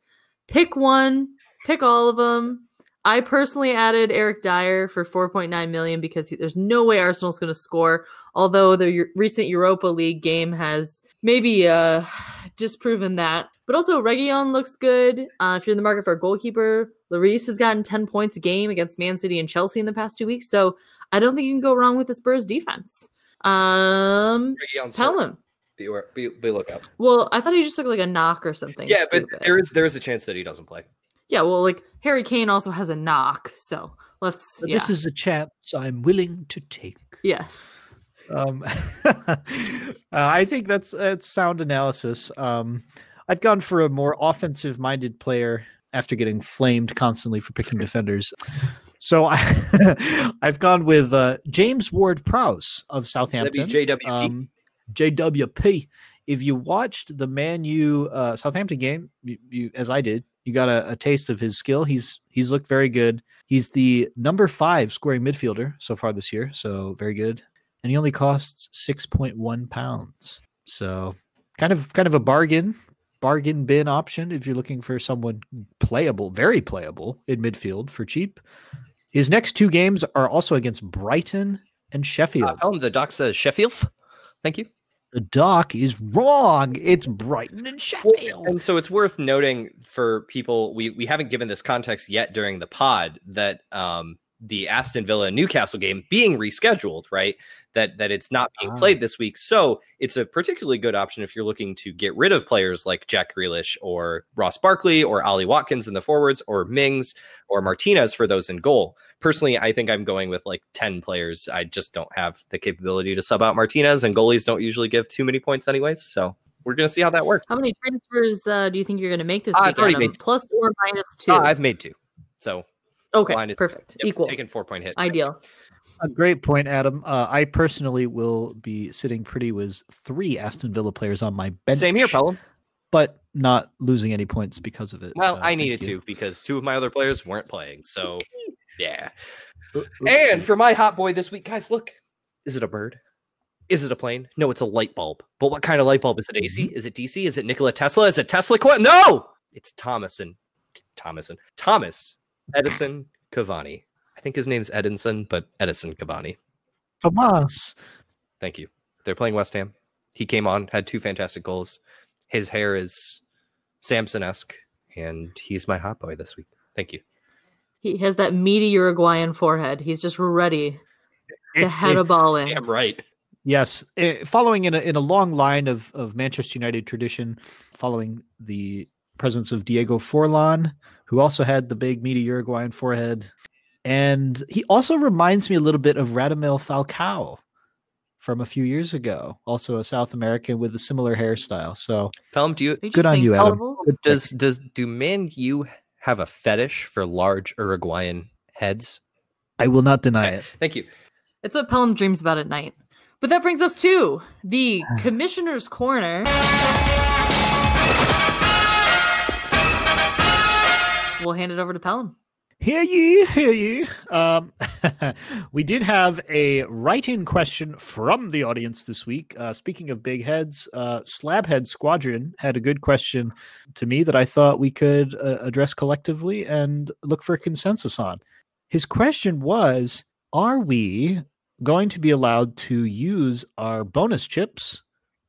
Pick one, pick all of them. I personally added Eric Dier for 4.9 million because he- there's no way Arsenal's going to score. Although the recent Europa League game has maybe uh, disproven that. But also, Reguilon looks good. Uh, if you're in the market for a goalkeeper, Lloris has gotten 10 points a game against Man City and Chelsea in the past two weeks. So I don't think you can go wrong with the Spurs defense. Um, tell him. Be, be, be lookout. Well, I thought he just took like a knock or something. Yeah, but there is there is a chance that he doesn't play. Yeah, well, like Harry Kane also has a knock. So let's. Yeah. This is a chance I'm willing to take. yes. Um, uh, I think that's that's sound analysis. Um, I've gone for a more offensive-minded player after getting flamed constantly for picking defenders. So I, I've gone with uh, James Ward-Prowse of Southampton. WJWP. Um, JWP. If you watched the Man U uh, Southampton game, you, you, as I did, you got a, a taste of his skill. He's he's looked very good. He's the number five scoring midfielder so far this year, so very good. And he only costs six point one pounds. So kind of kind of a bargain, bargain bin option if you're looking for someone playable, very playable in midfield for cheap. His next two games are also against Brighton and Uh, Sheffield. tell him the doc says Sheffield. Thank you. The doc is wrong. It's Brighton and Sheffield. And so it's worth noting for people we we haven't given this context yet during the pod that um the Aston Villa Newcastle game being rescheduled, right? That that it's not being Ah. played this week. So it's a particularly good option if you're looking to get rid of players like Jack Grealish or Ross Barkley or Ollie Watkins in the forwards or Mings or Martinez for those in goal. Personally, I think I'm going with like 10 players. I just don't have the capability to sub out Martinez and goalies don't usually give too many points anyways. So we're gonna see how that works. How many transfers uh, do you think you're going to make this I've week? already Adam? made- Plus or minus two? Uh, I've made two. So okay, mine is- perfect. yep, Equal. taking four point hit. Ideal. A great point, Adam. Uh, I personally will be sitting pretty with three Aston Villa players on my bench. Same here, Pelham. but not losing any points because of it. Well, so I needed you. to because two of my other players weren't playing. So, yeah. And for my hot boy this week, guys, look. Is it a bird? Is it a plane? No, it's a light bulb. But what kind of light bulb? Is it AC? Mm-hmm. Is it DC? Is it Nikola Tesla? Is it Tesla? Qu- no! It's Thomason. Thomason. Thomas Edison Cavani. I think his name's Edinson, but Edison Cavani. Tomas. Thank you. They're playing West Ham. He came on, had two fantastic goals. His hair is Samson esque, and he's my hot boy this week. Thank you. He has that meaty Uruguayan forehead. He's just ready to head a ball in. Damn right. Yes, eh, following in a in a long line of of Manchester United tradition, following the presence of Diego Forlan, who also had the big meaty Uruguayan forehead, and he also reminds me a little bit of Radamel Falcao from a few years ago, also a South American with a similar hairstyle. So Tell him, do you you Good on you, Adam. syllables? Does does do man you have a fetish for large Uruguayan heads? I will not deny Okay. it. Thank you. It's what Pelham dreams about at night. But that brings us to the Commissioner's Corner. We'll hand it over to Pelham. Hear ye, hear ye. Um, we did have a write-in question from the audience this week. Uh, speaking of big heads, uh, Slaphead Squadron had a good question to me that I thought we could uh, address collectively and look for consensus on. His question was: Are we going to be allowed to use our bonus chips?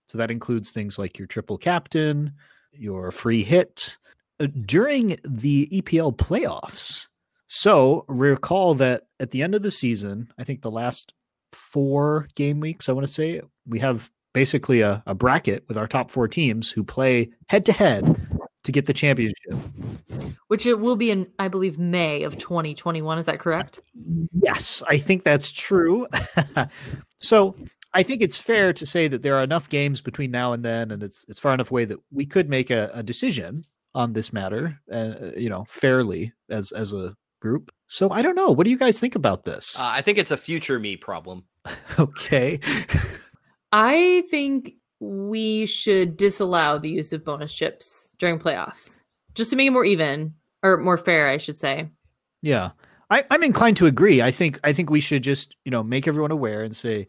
So that includes things like your triple captain, your free hit, uh, during the EPL playoffs. So recall that at the end of the season, I think the last four game weeks, I want to say, we have basically a, a bracket with our top four teams who play head to head to get the championship. Which it will be in, I believe, May of 2021. Is that correct? Yes, I think that's true. so I think it's fair to say that there are enough games between now and then, and it's it's far enough away that we could make a, a decision on this matter, uh, you know, fairly as as a group. So I don't know. What do you guys think about this? Uh, I think it's a future me problem. okay. I think we should disallow the use of bonus chips during playoffs just to make it more even or more fair, I should say. Yeah, I, I'm inclined to agree. I think I think we should just you know make everyone aware and say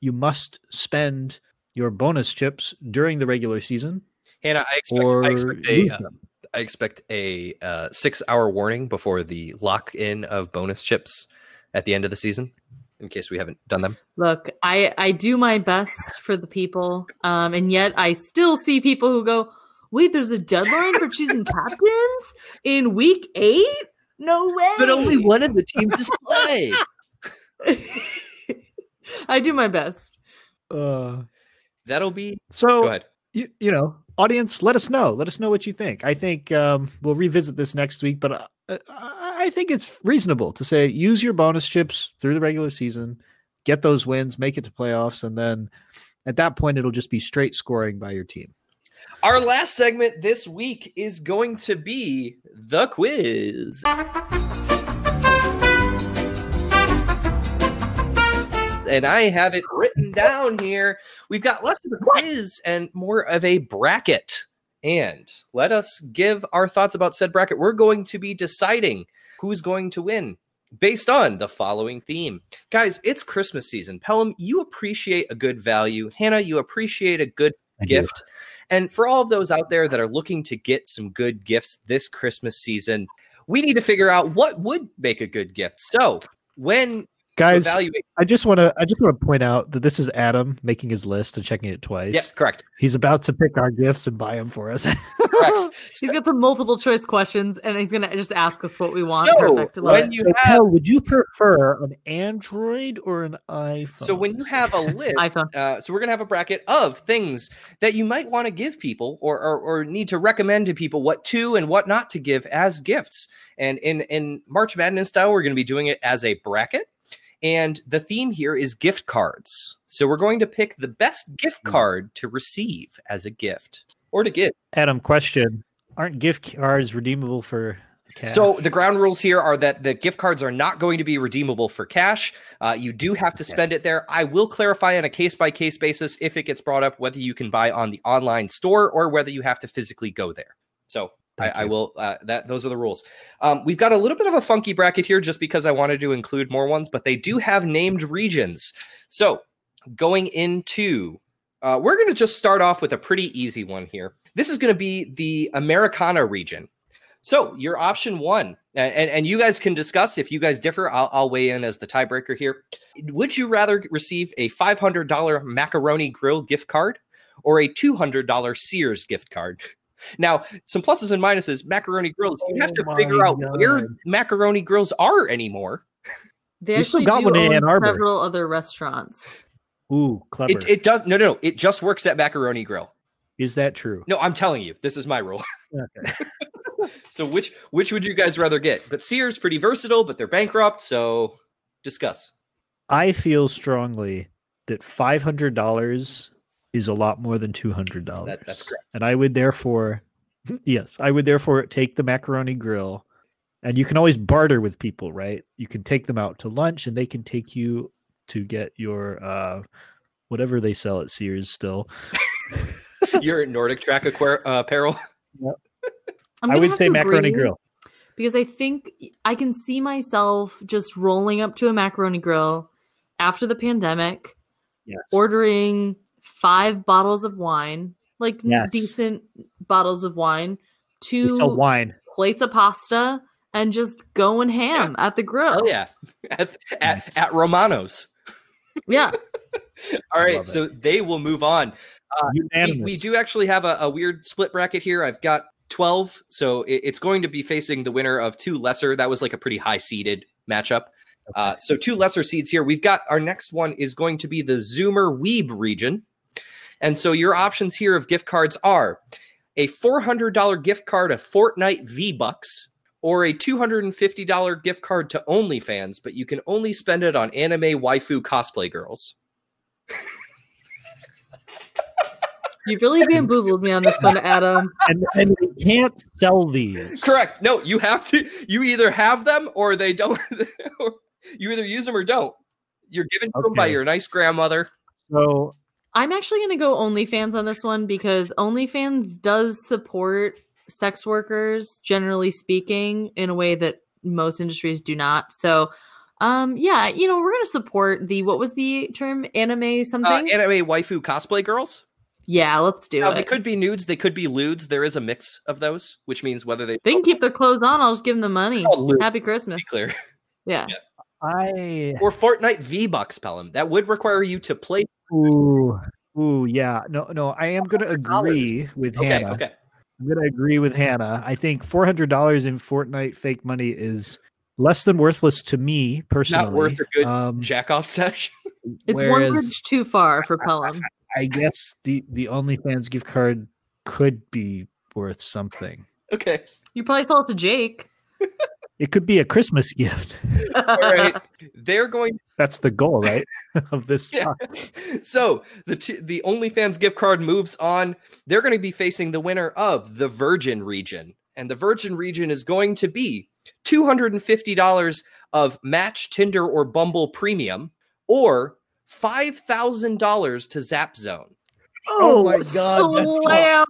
you must spend your bonus chips during the regular season Hannah, I expect, or I expect lose a uh, them. I expect a uh, six hour warning before the lock in of bonus chips at the end of the season, in case we haven't done them. Look, I I do my best for the people, um, and yet I still see people who go, "Wait, there's a deadline for choosing captains in week eight? No way!" But only one of the teams is play. I do my best. Uh, That'll be. so Go ahead. you, you know audience let us know. Let us know what you think. I think um, we'll revisit this next week but uh, I, I think it's reasonable to say use your bonus chips through the regular season get those wins make it to playoffs and then at that point it'll just be straight scoring by your team. Our last segment this week is going to be the quiz. And I have it written down here. We've got less of a quiz and more of a bracket. And let us give our thoughts about said bracket. We're going to be deciding who's going to win based on the following theme. Guys, it's Christmas season. Pelham, you appreciate a good value. Hannah, you appreciate a good I do. gift. And for all of those out there that are looking to get some good gifts this Christmas season, we need to figure out what would make a good gift. So, when Guys, evaluate. I just want to I just want to point out that this is Adam making his list and checking it twice. Yeah, correct. He's about to pick our gifts and buy them for us. Correct. He's got some multiple choice questions, and he's gonna just ask us what we want. So, Perfect. When you So, have Kel, would you prefer an Android or an iPhone? so when you have a list, iPhone. uh, so we're gonna have a bracket of things that you might want to give people or, or or need to recommend to people what to and what not to give as gifts. And in in March Madness style, we're gonna be doing it as a bracket. And the theme here is gift cards. So we're going to pick the best gift Hmm. card to receive as a gift or to give. Adam, question: Aren't gift cards redeemable for cash? So the ground rules here are that the gift cards are not going to be redeemable for cash. Uh, you do have to spend it there. I will clarify on a case by case basis if it gets brought up whether you can buy on the online store or whether you have to physically go there. So I, I will. Uh, that those are the rules. Um, we've got a little bit of a funky bracket here, just because I wanted to include more ones, but they do have named regions. So going into, uh, we're going to just start off with a pretty easy one here. This is going to be the Americana region. So your option one, and, and you guys can discuss if you guys differ. I'll, I'll weigh in as the tiebreaker here. Would you rather receive a five hundred dollar macaroni grill gift card or a two hundred dollar Sears gift card? Now, some pluses and minuses. Macaroni grills. You have Oh to figure my out where macaroni grills are anymore. They We still got do one in Ann Arbor. several other restaurants. Ooh, clever. It, it does. No, no, no. It just works at macaroni grill. is that true? No, I'm telling you, this is my rule. Okay. So which which would you guys rather get? But Sears pretty versatile, but they're bankrupt. So discuss. I feel strongly that five hundred dollars is a lot more than two hundred dollars. That- that's correct. And I would therefore, yes, I would therefore take the macaroni grill. And you can always barter with people, right? You can take them out to lunch, and they can take you to get your uh, whatever they sell at Sears. Still, Your Nordic track aquar- uh, apparel. I'm I would say macaroni grill. because I think I can see myself just rolling up to a macaroni grill after the pandemic, Yes. ordering five bottles of wine, like Yes. decent bottles of wine, two wine. plates of pasta, and just going ham at the grill. Oh yeah, at, at, at Romano's. Yeah. All right, Love it. so they will move on. We, we do actually have a, a weird split bracket here. I've got 12, so it- it's going to be facing the winner of two lesser. That was like a pretty high seeded matchup. Uh, so two lesser seeds here. We've got our next one is going to be the Zoomer Weeb region. And so your options here of gift cards are a $400 gift card of Fortnite V Bucks or a $250 gift card to OnlyFans, but you can only spend it on anime waifu cosplay girls. You really bamboozled me on this one, Adam. and, and we can't sell these. Correct. No, you have to. You either have them or they don't. or you either use them or don't. You're given to them by your nice grandmother. So I'm actually going to go OnlyFans on this one because OnlyFans does support sex workers, generally speaking, in a way that most industries do not. So, um, yeah, you know, we're going to support the what was the term anime Uh, something? anime waifu cosplay girls. yeah, let's do Now, it. they could be nudes. They could be lewds. There is a mix of those, which means whether they They can keep their clothes on. I'll just give them the money. Happy Christmas. clear. Yeah. I Or Fortnite V Bucks, Pelham. That would require you to play. Ooh ooh yeah no no I am going to agree with Okay, Hannah. okay. I'm going to agree with Hannah. I think four hundred dollars in Fortnite fake money is less than worthless to me personally. Not worth a good Um, jack off sesh. It's one whereas bridge too far for Pelham. I guess the the OnlyFans gift card could be worth something. Okay. You probably sell it to Jake. It could be a Christmas gift. All right. They're going That's the goal, right? of this. Yeah. so the t- the OnlyFans gift card moves on. They're going to be facing the winner of the Virgin region, and the Virgin region is going to be two hundred and fifty dollars of Match, Tinder, or Bumble Premium, or five thousand dollars to Zap Zone. Oh, oh my God, that's Slam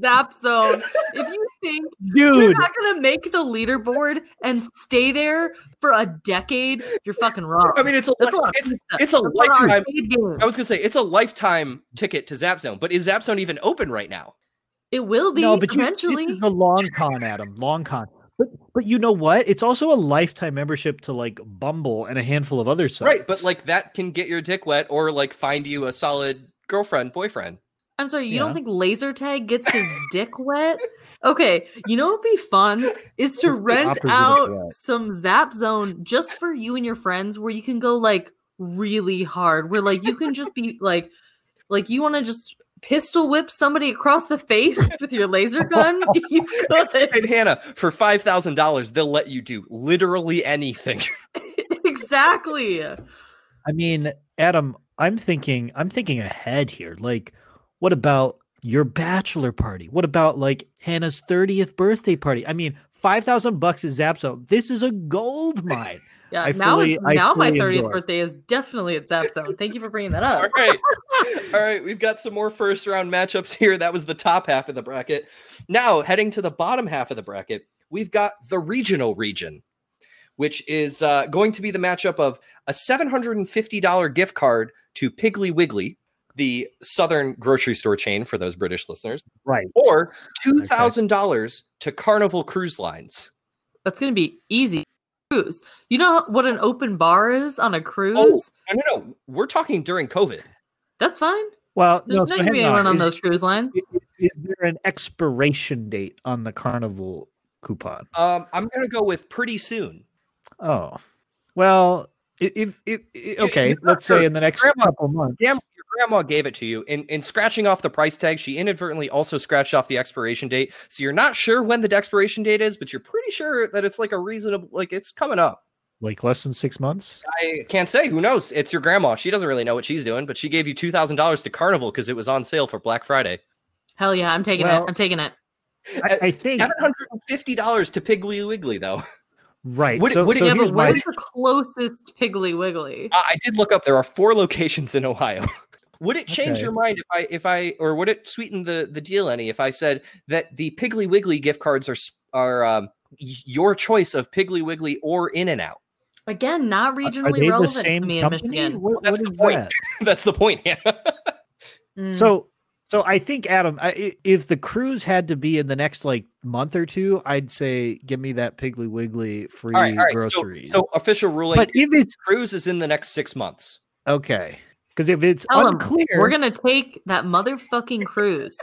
Zap Zone. If you think you're not gonna make the leaderboard and stay there for a decade, you're fucking wrong. I mean, it's a that's a it's it's a That's lifetime. I was gonna say it's a lifetime ticket to Zap Zone, but is Zap Zone even open right now? It will be no, but you, eventually. this is the long con, Adam. Long con. But but you know what? It's also a lifetime membership to like Bumble and a handful of other sites. Right, but like that can get your dick wet or like find you a solid girlfriend, boyfriend. I'm sorry, you Yeah. don't think laser tag gets his dick wet? Okay, you know what'd be fun is to rent out some Zap Zone just for you and your friends, where you can go like really hard, where like you can just be like, like you want to just pistol whip somebody across the face with your laser gun. You Hey, could Hannah, for five thousand dollars, they'll let you do literally anything. exactly. I mean, Adam, I'm thinking I'm thinking ahead here. Like, what about your bachelor party? What about like Hannah's 30th birthday party? I mean, five thousand bucks is Zap This is a gold mine. Yeah, I now fully- I now my 30th endorse. birthday is definitely at Zap Zone. Thank you for bringing that up. right. All right. We've got some more first round matchups here. That was the top half of the bracket. Now, heading to the bottom half of the bracket, we've got the regional region, which is uh, going to be the matchup of a $750 gift card to Piggly Wiggly, the southern grocery store chain for those British listeners, Right. or $2,000 to Carnival Cruise Lines. That's gonna be easy. Cruise. You know what an open bar is on a cruise? Oh, no, no, no. We're talking during COVID. That's fine. Well, There's no, not gonna be anyone on Is- those cruise lines. i- Is there an expiration date on the carnival coupon? Um, I'm going to go with pretty soon. Oh, well, i- if, if, okay, you're let's say in the next Grandma- couple months. Grandma, your grandma gave it to you. In in scratching off the price tag, she inadvertently also scratched off the expiration date. So you're not sure when the expiration date is, but you're pretty sure that it's like a reasonable, like it's coming up. Like less than six months. I can't say. Who knows? It's your grandma. She doesn't really know what she's doing, but she gave you two thousand dollars to Carnival because it was on sale for Black Friday. Hell yeah, I'm taking Well- it. I'm taking it. I, I think Seven hundred and fifty dollars to Piggly Wiggly, though. right. Would so would so yeah, here's my where's the closest Piggly Wiggly? I I did look up. There are four locations in Ohio. would it change Okay. your mind if I if I or would it sweeten the the deal any if I said that the Piggly Wiggly gift cards are are um, your choice of Piggly Wiggly or In and Out? Again, not Are regionally they the relevant same to me company? in Michigan. What, That's what the point. that? That's the point. Yeah. Mm. So, so I think Adam, I, i- if the cruise had to be in the next like month or two, I'd say give me that Piggly Wiggly free all right. All right. So, groceries. so official ruling. but if it's cruise is in the next six months. okay, because if it's Tell 'em, unclear, we're gonna take that motherfucking cruise.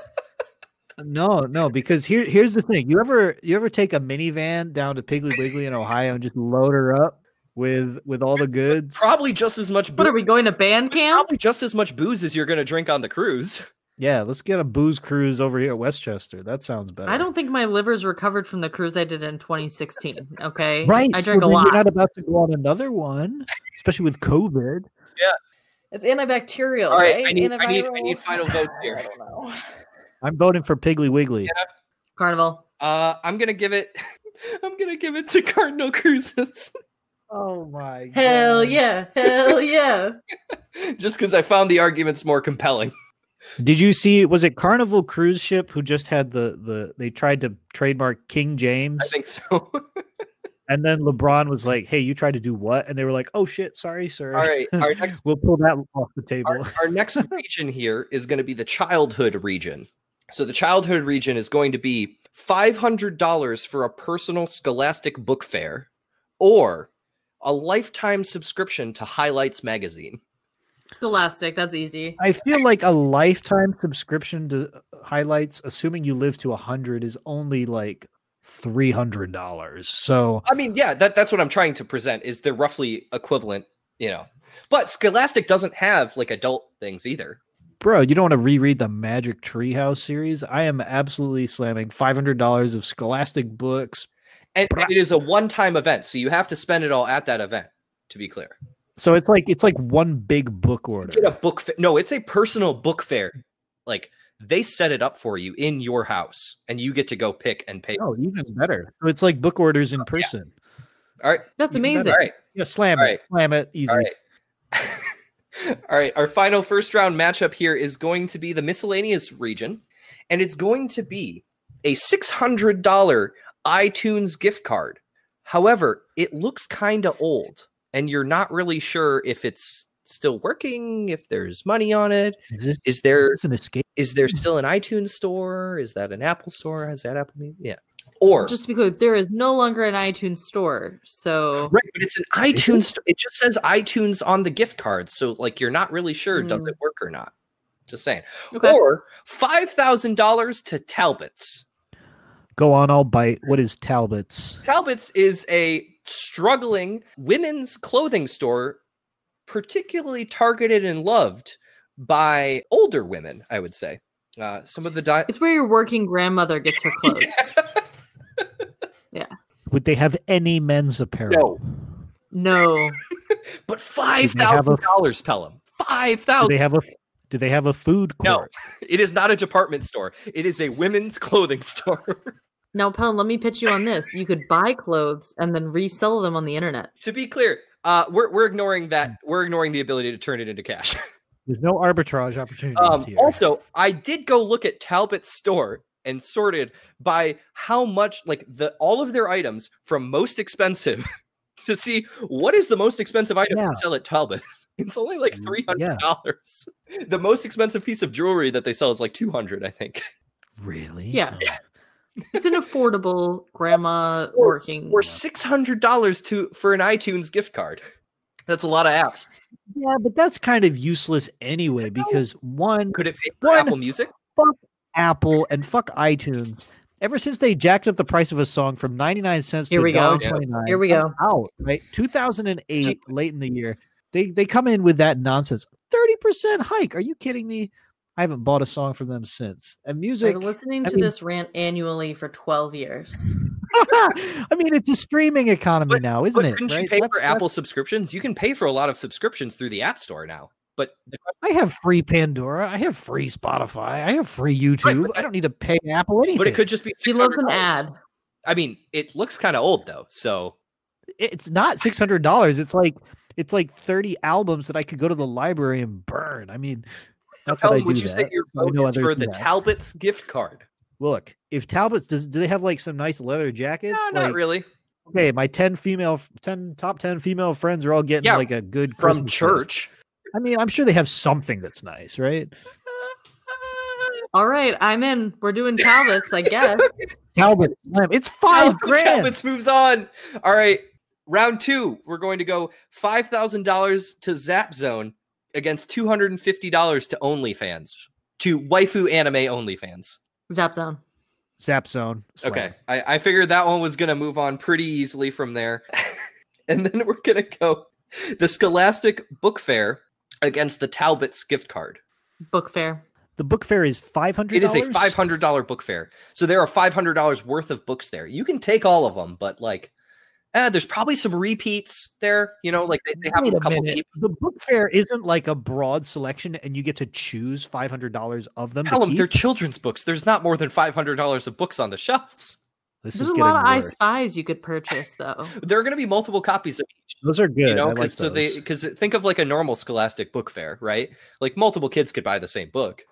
no, no, because here, here's the thing: you ever, you ever take a minivan down to Piggly Wiggly in Ohio and just load her up with with all the goods? Probably just as much. What are we going to band camp? Probably just as much booze as you're going to drink on the cruise. Yeah, let's get a booze cruise over here at Westchester. That sounds better. I don't think my liver's recovered from the cruise I did in 2016. Okay, Right, I so drink a lot. You're not about to go on another one, especially with COVID. Yeah. It's antibacterial. All right, right? I need, I need, I Antiviral? need final votes I here. don't know. I'm voting for Piggly Wiggly. Carnival. Uh, I'm gonna give it. I'm gonna give it to Cardinal Cruises, Oh my! Hell yeah! Hell yeah! just because I found the arguments more compelling. Did you see? Was it Carnival Cruise Ship who just had the the? They tried to trademark King James, I think so. and then LeBron was like, "Hey, you tried to do what?" And they were like, "Oh shit, sorry, sir. All right, our next, we'll pull that off the table." our, our next region here is going to be the childhood region. So the childhood region is going to be five hundred dollars for a personal Scholastic book fair, or a lifetime subscription to Highlights magazine. Scholastic. That's easy. I feel like a lifetime subscription to uh, highlights, assuming you live to a hundred, is only like three hundred dollars. So I mean, yeah, that, that's what I'm trying to present. Is they're roughly equivalent, you know. But Scholastic doesn't have like adult things either. bro, you don't want to reread the Magic Treehouse series? I am absolutely slamming five hundred dollars of Scholastic books. And, and it is a one-time event, so you have to spend it all at that event. To be clear, So it's like it's like one big book order. get a book. Fa- no, it's a personal book fair. Like they set it up for you in your house, and you get to go pick and pay. Oh, even better. So it's like book orders in person. All right, That's Even better. amazing. all right, Yeah, slam All it, right. slam it, easy. all right. all right. Our final first round matchup here is going to be the miscellaneous region, and it's going to be a six hundred dollar iTunes gift card. However, it looks kind of old, and you're not really sure if it's still working, if there's money on it. Is this Is there is an escape? is there still an iTunes store? Is that an Apple store? Has that Apple? Music? Yeah. Or Just to be clear, there is no longer an iTunes store. So right, but it's an iTunes. sto- It just says iTunes on the gift card, so like you're not really sure does Mm. it work or not. Just saying. okay. Or five thousand dollars to Talbots. Go on, I'll bite. What is Talbot's? Talbots is a struggling women's clothing store, particularly targeted and loved by older women. I would say. Uh, some of the di- it's where your working grandmother gets her clothes. Yeah would they have any men's apparel? No. No. but five thousand they have dollars, Pelham. Five Do they have a do they have a food court? No, it is not a department store. It is a women's clothing store. Now, Pelham, let me pitch you on this. You could buy clothes and then resell them on the internet. to be clear, uh, we're we're ignoring that. We're ignoring the ability to turn it into cash. There's no arbitrage opportunities Um, here. also, I did go look at Talbot's store and sorted by how much, like the all of their items from most expensive to see what is the most expensive item Yeah. to sell at Talbot's. It's only like Mm, three yeah. hundred dollars. The most expensive piece of jewelry that they sell is like two hundred, I think. really? Yeah. Oh. It's an affordable grandma Or- working. Or six hundred dollars to for an iTunes gift card. That's a lot of apps. Yeah, but that's kind of useless anyway because one, Could it pay for One- Apple Music? Fuck Apple and fuck iTunes. Ever since they jacked up the price of a song from 99 cents Here to we go. $1.29, Here we go. Out, right? 2008, late in the year. They they come in with that nonsense. 30% hike. Are you kidding me? I haven't bought a song from them since. And music I've been listening I to mean- this rant annually for 12 years. I mean, it's a streaming economy But- now, isn't But it? couldn't right? you pay That's- for that's- Apple subscriptions? You can pay for a lot of subscriptions through the App Store now. But the I have free Pandora. I have free Spotify. I have free YouTube. but I don't need to pay Apple anything. but it could just be. He loves an ad. I mean, it looks kind of old though. So It's not six hundred dollars. It's like it's like thirty albums that I could go to the library and burn. I mean, not that I do would you say your I vote know is for the that. Talbot's gift card? Look, if Talbot's does do they have like some nice leather jackets? no, like, not really. Okay, my ten female, ten top ten female friends are all getting Yeah, like a good From Christmas gift. church. I mean, I'm sure they have something that's nice, right? All right, I'm in. We're doing Talbots, I guess. Talbot, it's five Talbot- grand. Talbot's moves on. All right, round two. We're going to go five thousand dollars to Zap Zone against two hundred and fifty dollars to OnlyFans to waifu anime OnlyFans. Zap Zone. Zap Zone. Slam. Okay, I, I figured that one was going to move on pretty easily from there. and then we're going to go the Scholastic Book Fair against the Talbot's gift card. Book fair. The book fair is five hundred. It is a $500 book fair. So there are $500 worth of books there. You can take all of them, but like, eh, there's probably some repeats there. You know, like they, they have Wait a a couple minute. people. The book fair isn't like a broad selection, and you get to choose five hundred dollars of them. Tell them they're children's books. There's not more than $500 of books on the shelves. This There's is a lot of I. Spies you could purchase, though. There are going to be multiple copies of each. Those are good. you know I like so they because think of like a normal scholastic book fair right like multiple kids could buy the same book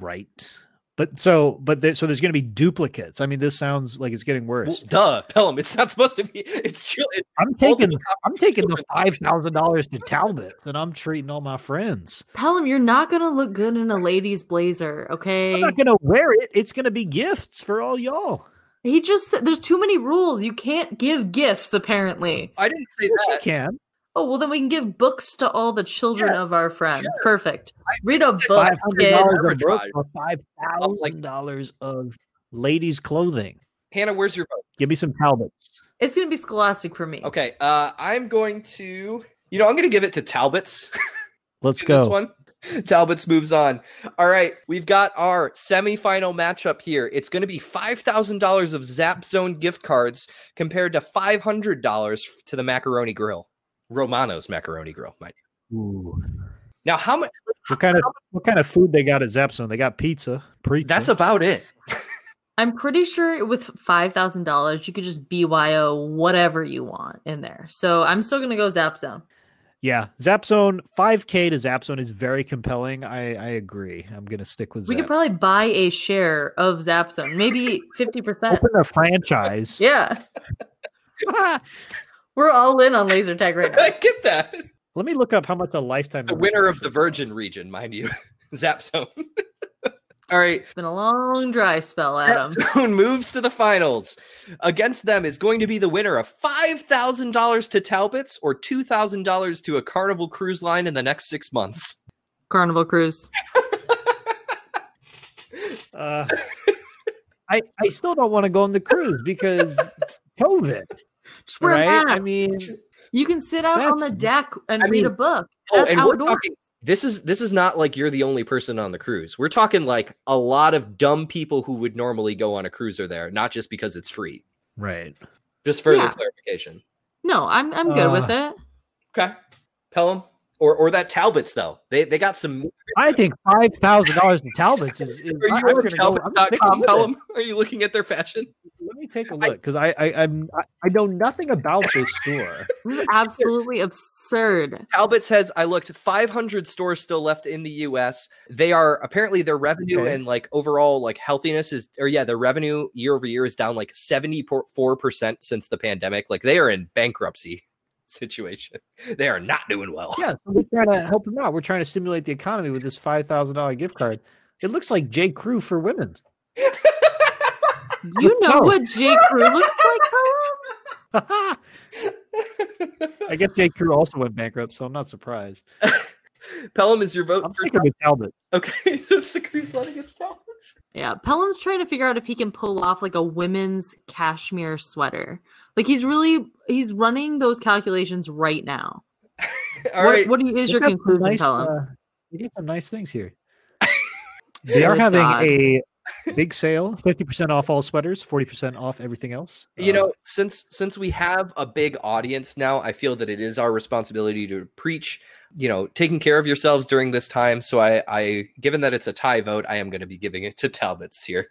right. But so, but there, so there's going to be duplicates. I mean, this sounds like it's getting well, worse. duh Pelham, it's not supposed to be it's chill it's I'm taking, I'm taking the children's five books. thousand dollars to Talbot, and I'm treating all my friends. Pelham, you're not gonna look good in a lady's blazer, okay? I'm not going to wear it. It's going to be gifts for all y'all. He just there's too many rules. You can't give gifts, apparently. i didn't say Yes, you that can. Oh well, then we can give books to all the children of our friends. sure. Perfect. Read a book, Five hundred dollars a book Arbitrage. for five thousand dollars of ladies' clothing. hannah where's your vote Give me some Talbots. It's gonna be scholastic for me. okay uh i'm going to you know i'm going to give it to talbot's Let's in this go. one talbot's moves on all right we've got our semifinal matchup here it's going to be $5000 of zap zone gift cards compared to $500 to the macaroni grill romano's macaroni grill mind you. Ooh. now how much What kind of what kind of food they got at Zapzone? They got pizza. Pizza. That's about it. I'm pretty sure with five thousand dollars, you could just BYO whatever you want in there. So I'm still gonna go Zap Zone. yeah. Zapzone 5K to Zapzone is very compelling. I I agree. I'm gonna stick with We Zap. could probably buy a share of Zap Zone, maybe fifty percent. open a franchise. Yeah, we're all in on laser tag right now. I get that. Let me look up how much a lifetime. The winner of the Virgin region, mind you, Zap Zone. All All right. It's been a long dry spell, Adam. Zone moves to the finals. Against them is going to be the winner of $5,000 to Talbot's or $2,000 to a Carnival cruise line in the next six months. Carnival Cruise. Uh, I I still don't want to go on the cruise because COVID. Just wear a Right? I mean, You can sit out on the deck and I read mean- a book. Oh, That's and we're outdoors. talking this is this is not like you're the only person on the cruise. We're talking like a lot of dumb people who would normally go on a cruise are there, not just because it's free. right. Just further Yeah. clarification. No, I'm I'm good with Uh, it. Okay. Pelham. Or or that Talbot's though. They they got some I think five thousand dollars to Talbot's is. is Are you I'm on gonna go- Talbots.com, with. Pelham? Are you looking at their fashion? Let me take a look because I, I I'm I, I know nothing about this store. This is absolutely absurd. Talbot's has I looked 500 stores still left in the US. They are apparently their revenue Okay. and like overall like healthiness is or yeah, their revenue year over year is down like 74% since the pandemic. Like they are in bankruptcy situation. They are not doing well. Yeah, so we're trying to help them out. We're trying to stimulate the economy with this five thousand dollar gift card. It looks like J. Crew for women. You know No. what J. Crew looks like, Pelham? I guess J. Crew also went bankrupt, so I'm not surprised. Pelham is your vote I'm for thinking with Talbot. Okay, so it's the cruise line against Talbot's. Yeah, Pelham's trying to figure out if he can pull off like a women's cashmere sweater. Like he's really he's running those calculations right now. All what, right. what you, is They your conclusion, nice, Pelham? uh, they got some nice things here. They are having God. a big sale, fifty percent off all sweaters, forty percent off everything else. you Uh, know since since we have a big audience now i feel that it is our responsibility to preach you know taking care of yourselves during this time so i i given that it's a tie vote i am going to be giving it to talbot's here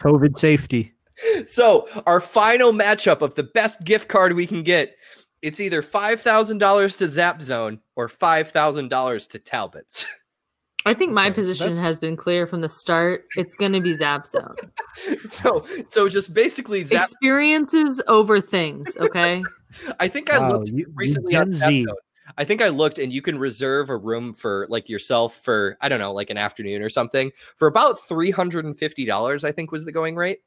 COVID safety. so our final matchup of the best gift card we can get it's either $5000 to zap zone or $5000 to talbot's I think my Okay, position that's- has been clear from the start. It's going to be Zap Zone. so so just basically zap Experiences over things, okay? i think i Wow, looked you- you recently Gen on Zap Zone. I think I looked and you can reserve a room for like yourself for I don't know, like an afternoon or something for about three hundred and fifty dollars. I think was the going rate.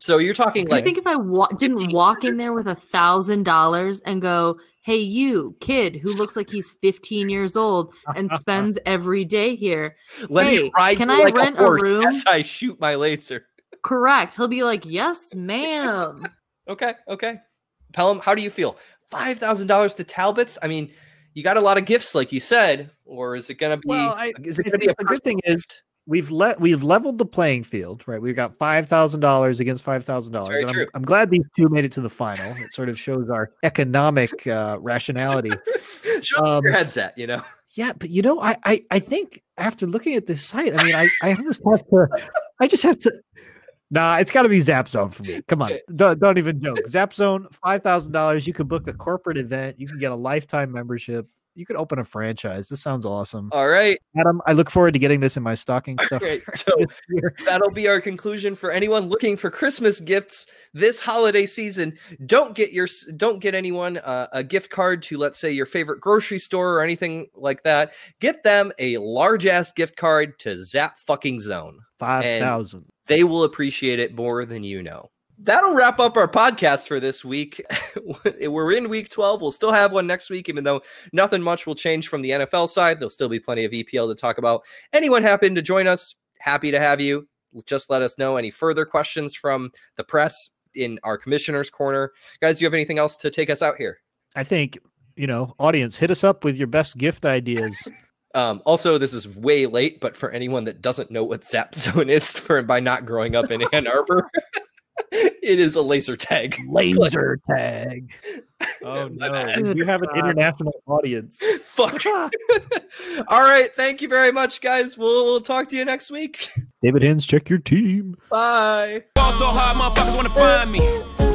So you're talking like I like think if I wa- didn't walk in there with a thousand dollars and go, "Hey, you kid who looks like he's 15 years old and spends every day here," let hey, me ride can you I like rent a a horse room? as I shoot my laser. correct? He'll be like, "Yes, ma'am." Okay, okay. Pelham, how do you feel? Five thousand dollars to Talbot's? I mean, you got a lot of gifts, like you said, or is it gonna be? Well, I- is it gonna be a think the good thing personal is gift? We've let we've leveled the playing field, right? We've got five thousand dollars against five thousand dollars. I'm. I'm glad these two made it to the final. It sort of shows our economic uh, rationality. Show me your um, headset, you know. Yeah, but you know, I, I I think after looking at this site, I mean, I I almost have to, I just have to. Nah, it's got to be Zap Zone for me. Come on, don't, don't even joke. Zap Zone, five thousand dollars. You can book a corporate event. You can get a lifetime membership. You could open a franchise. This sounds awesome, All right, Adam. I look forward to getting this in my stocking stuff. great. So that'll be our conclusion for anyone looking for Christmas gifts this holiday season. Don't get your don't get anyone uh, a gift card to let's say your favorite grocery store or anything like that. Get them a large ass gift card to Zap fucking Zone. Five thousand. They will appreciate it more than you know. That'll wrap up our podcast for this week. We're in week 12. We'll still have one next week, even though nothing much will change from the NFL side. There'll still be plenty of EPL to talk about. Anyone happen to join us? Happy to have you. Just let us know any further questions from the press in our commissioner's corner. Guys, do you have anything else to take us out here? I think you know, audience, hit us up with your best gift ideas. Um, also, this is way late, but for anyone that doesn't know what Zap Zone is for by not growing up in Ann Arbor, it is a laser tag. Laser tag. Oh My no, you have an international audience. Fuck. All right. Thank you very much, guys. We'll, we'll talk to you next week. David Hens, check your team. Bye.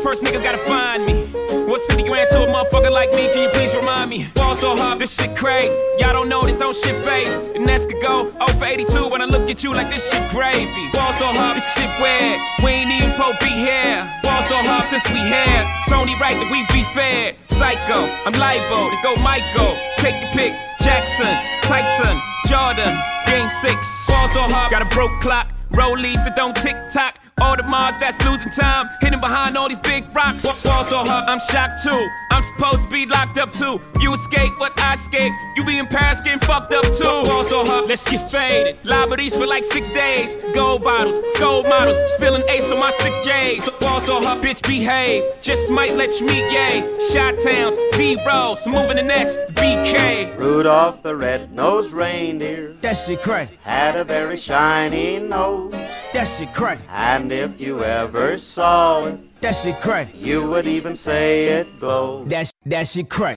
First niggas gotta find me. What's 50 grand to a motherfucker like me? Can you please remind me? Ball so hard, this shit crazy. Y'all don't know that don't shit phase. And that's could go 0 for 82 when I look at you like this shit gravy. Ball so hard, this shit weird. We ain't even po be here. Ball so hard since we here. It's only right that we be fair. Psycho, I'm libo to go Michael. Take your pick. Jackson, Tyson, Jordan. Game six. Ball so hard, got a broke clock. Rollies that don't tick tock. All the Mars that's losing time, hidden behind all these big rocks. Walk ball so hard, I'm shocked too. I'm supposed to be locked up too. You escape, but I escape. You be in Paris getting fucked up too. Ball so hard, let's get faded. Liberties for like six days. Gold bottles, gold models, spilling ace on my sick J's. So ball so hard, bitch behave. Just might let you meet yay. Shot towns, D rolls, moving the next BK. Rudolph the red-nosed reindeer That shit crack. had a very shiny nose. That shit crack. And if you ever saw it, That shit crack. you would even say it glowed. That sh- that shit crack.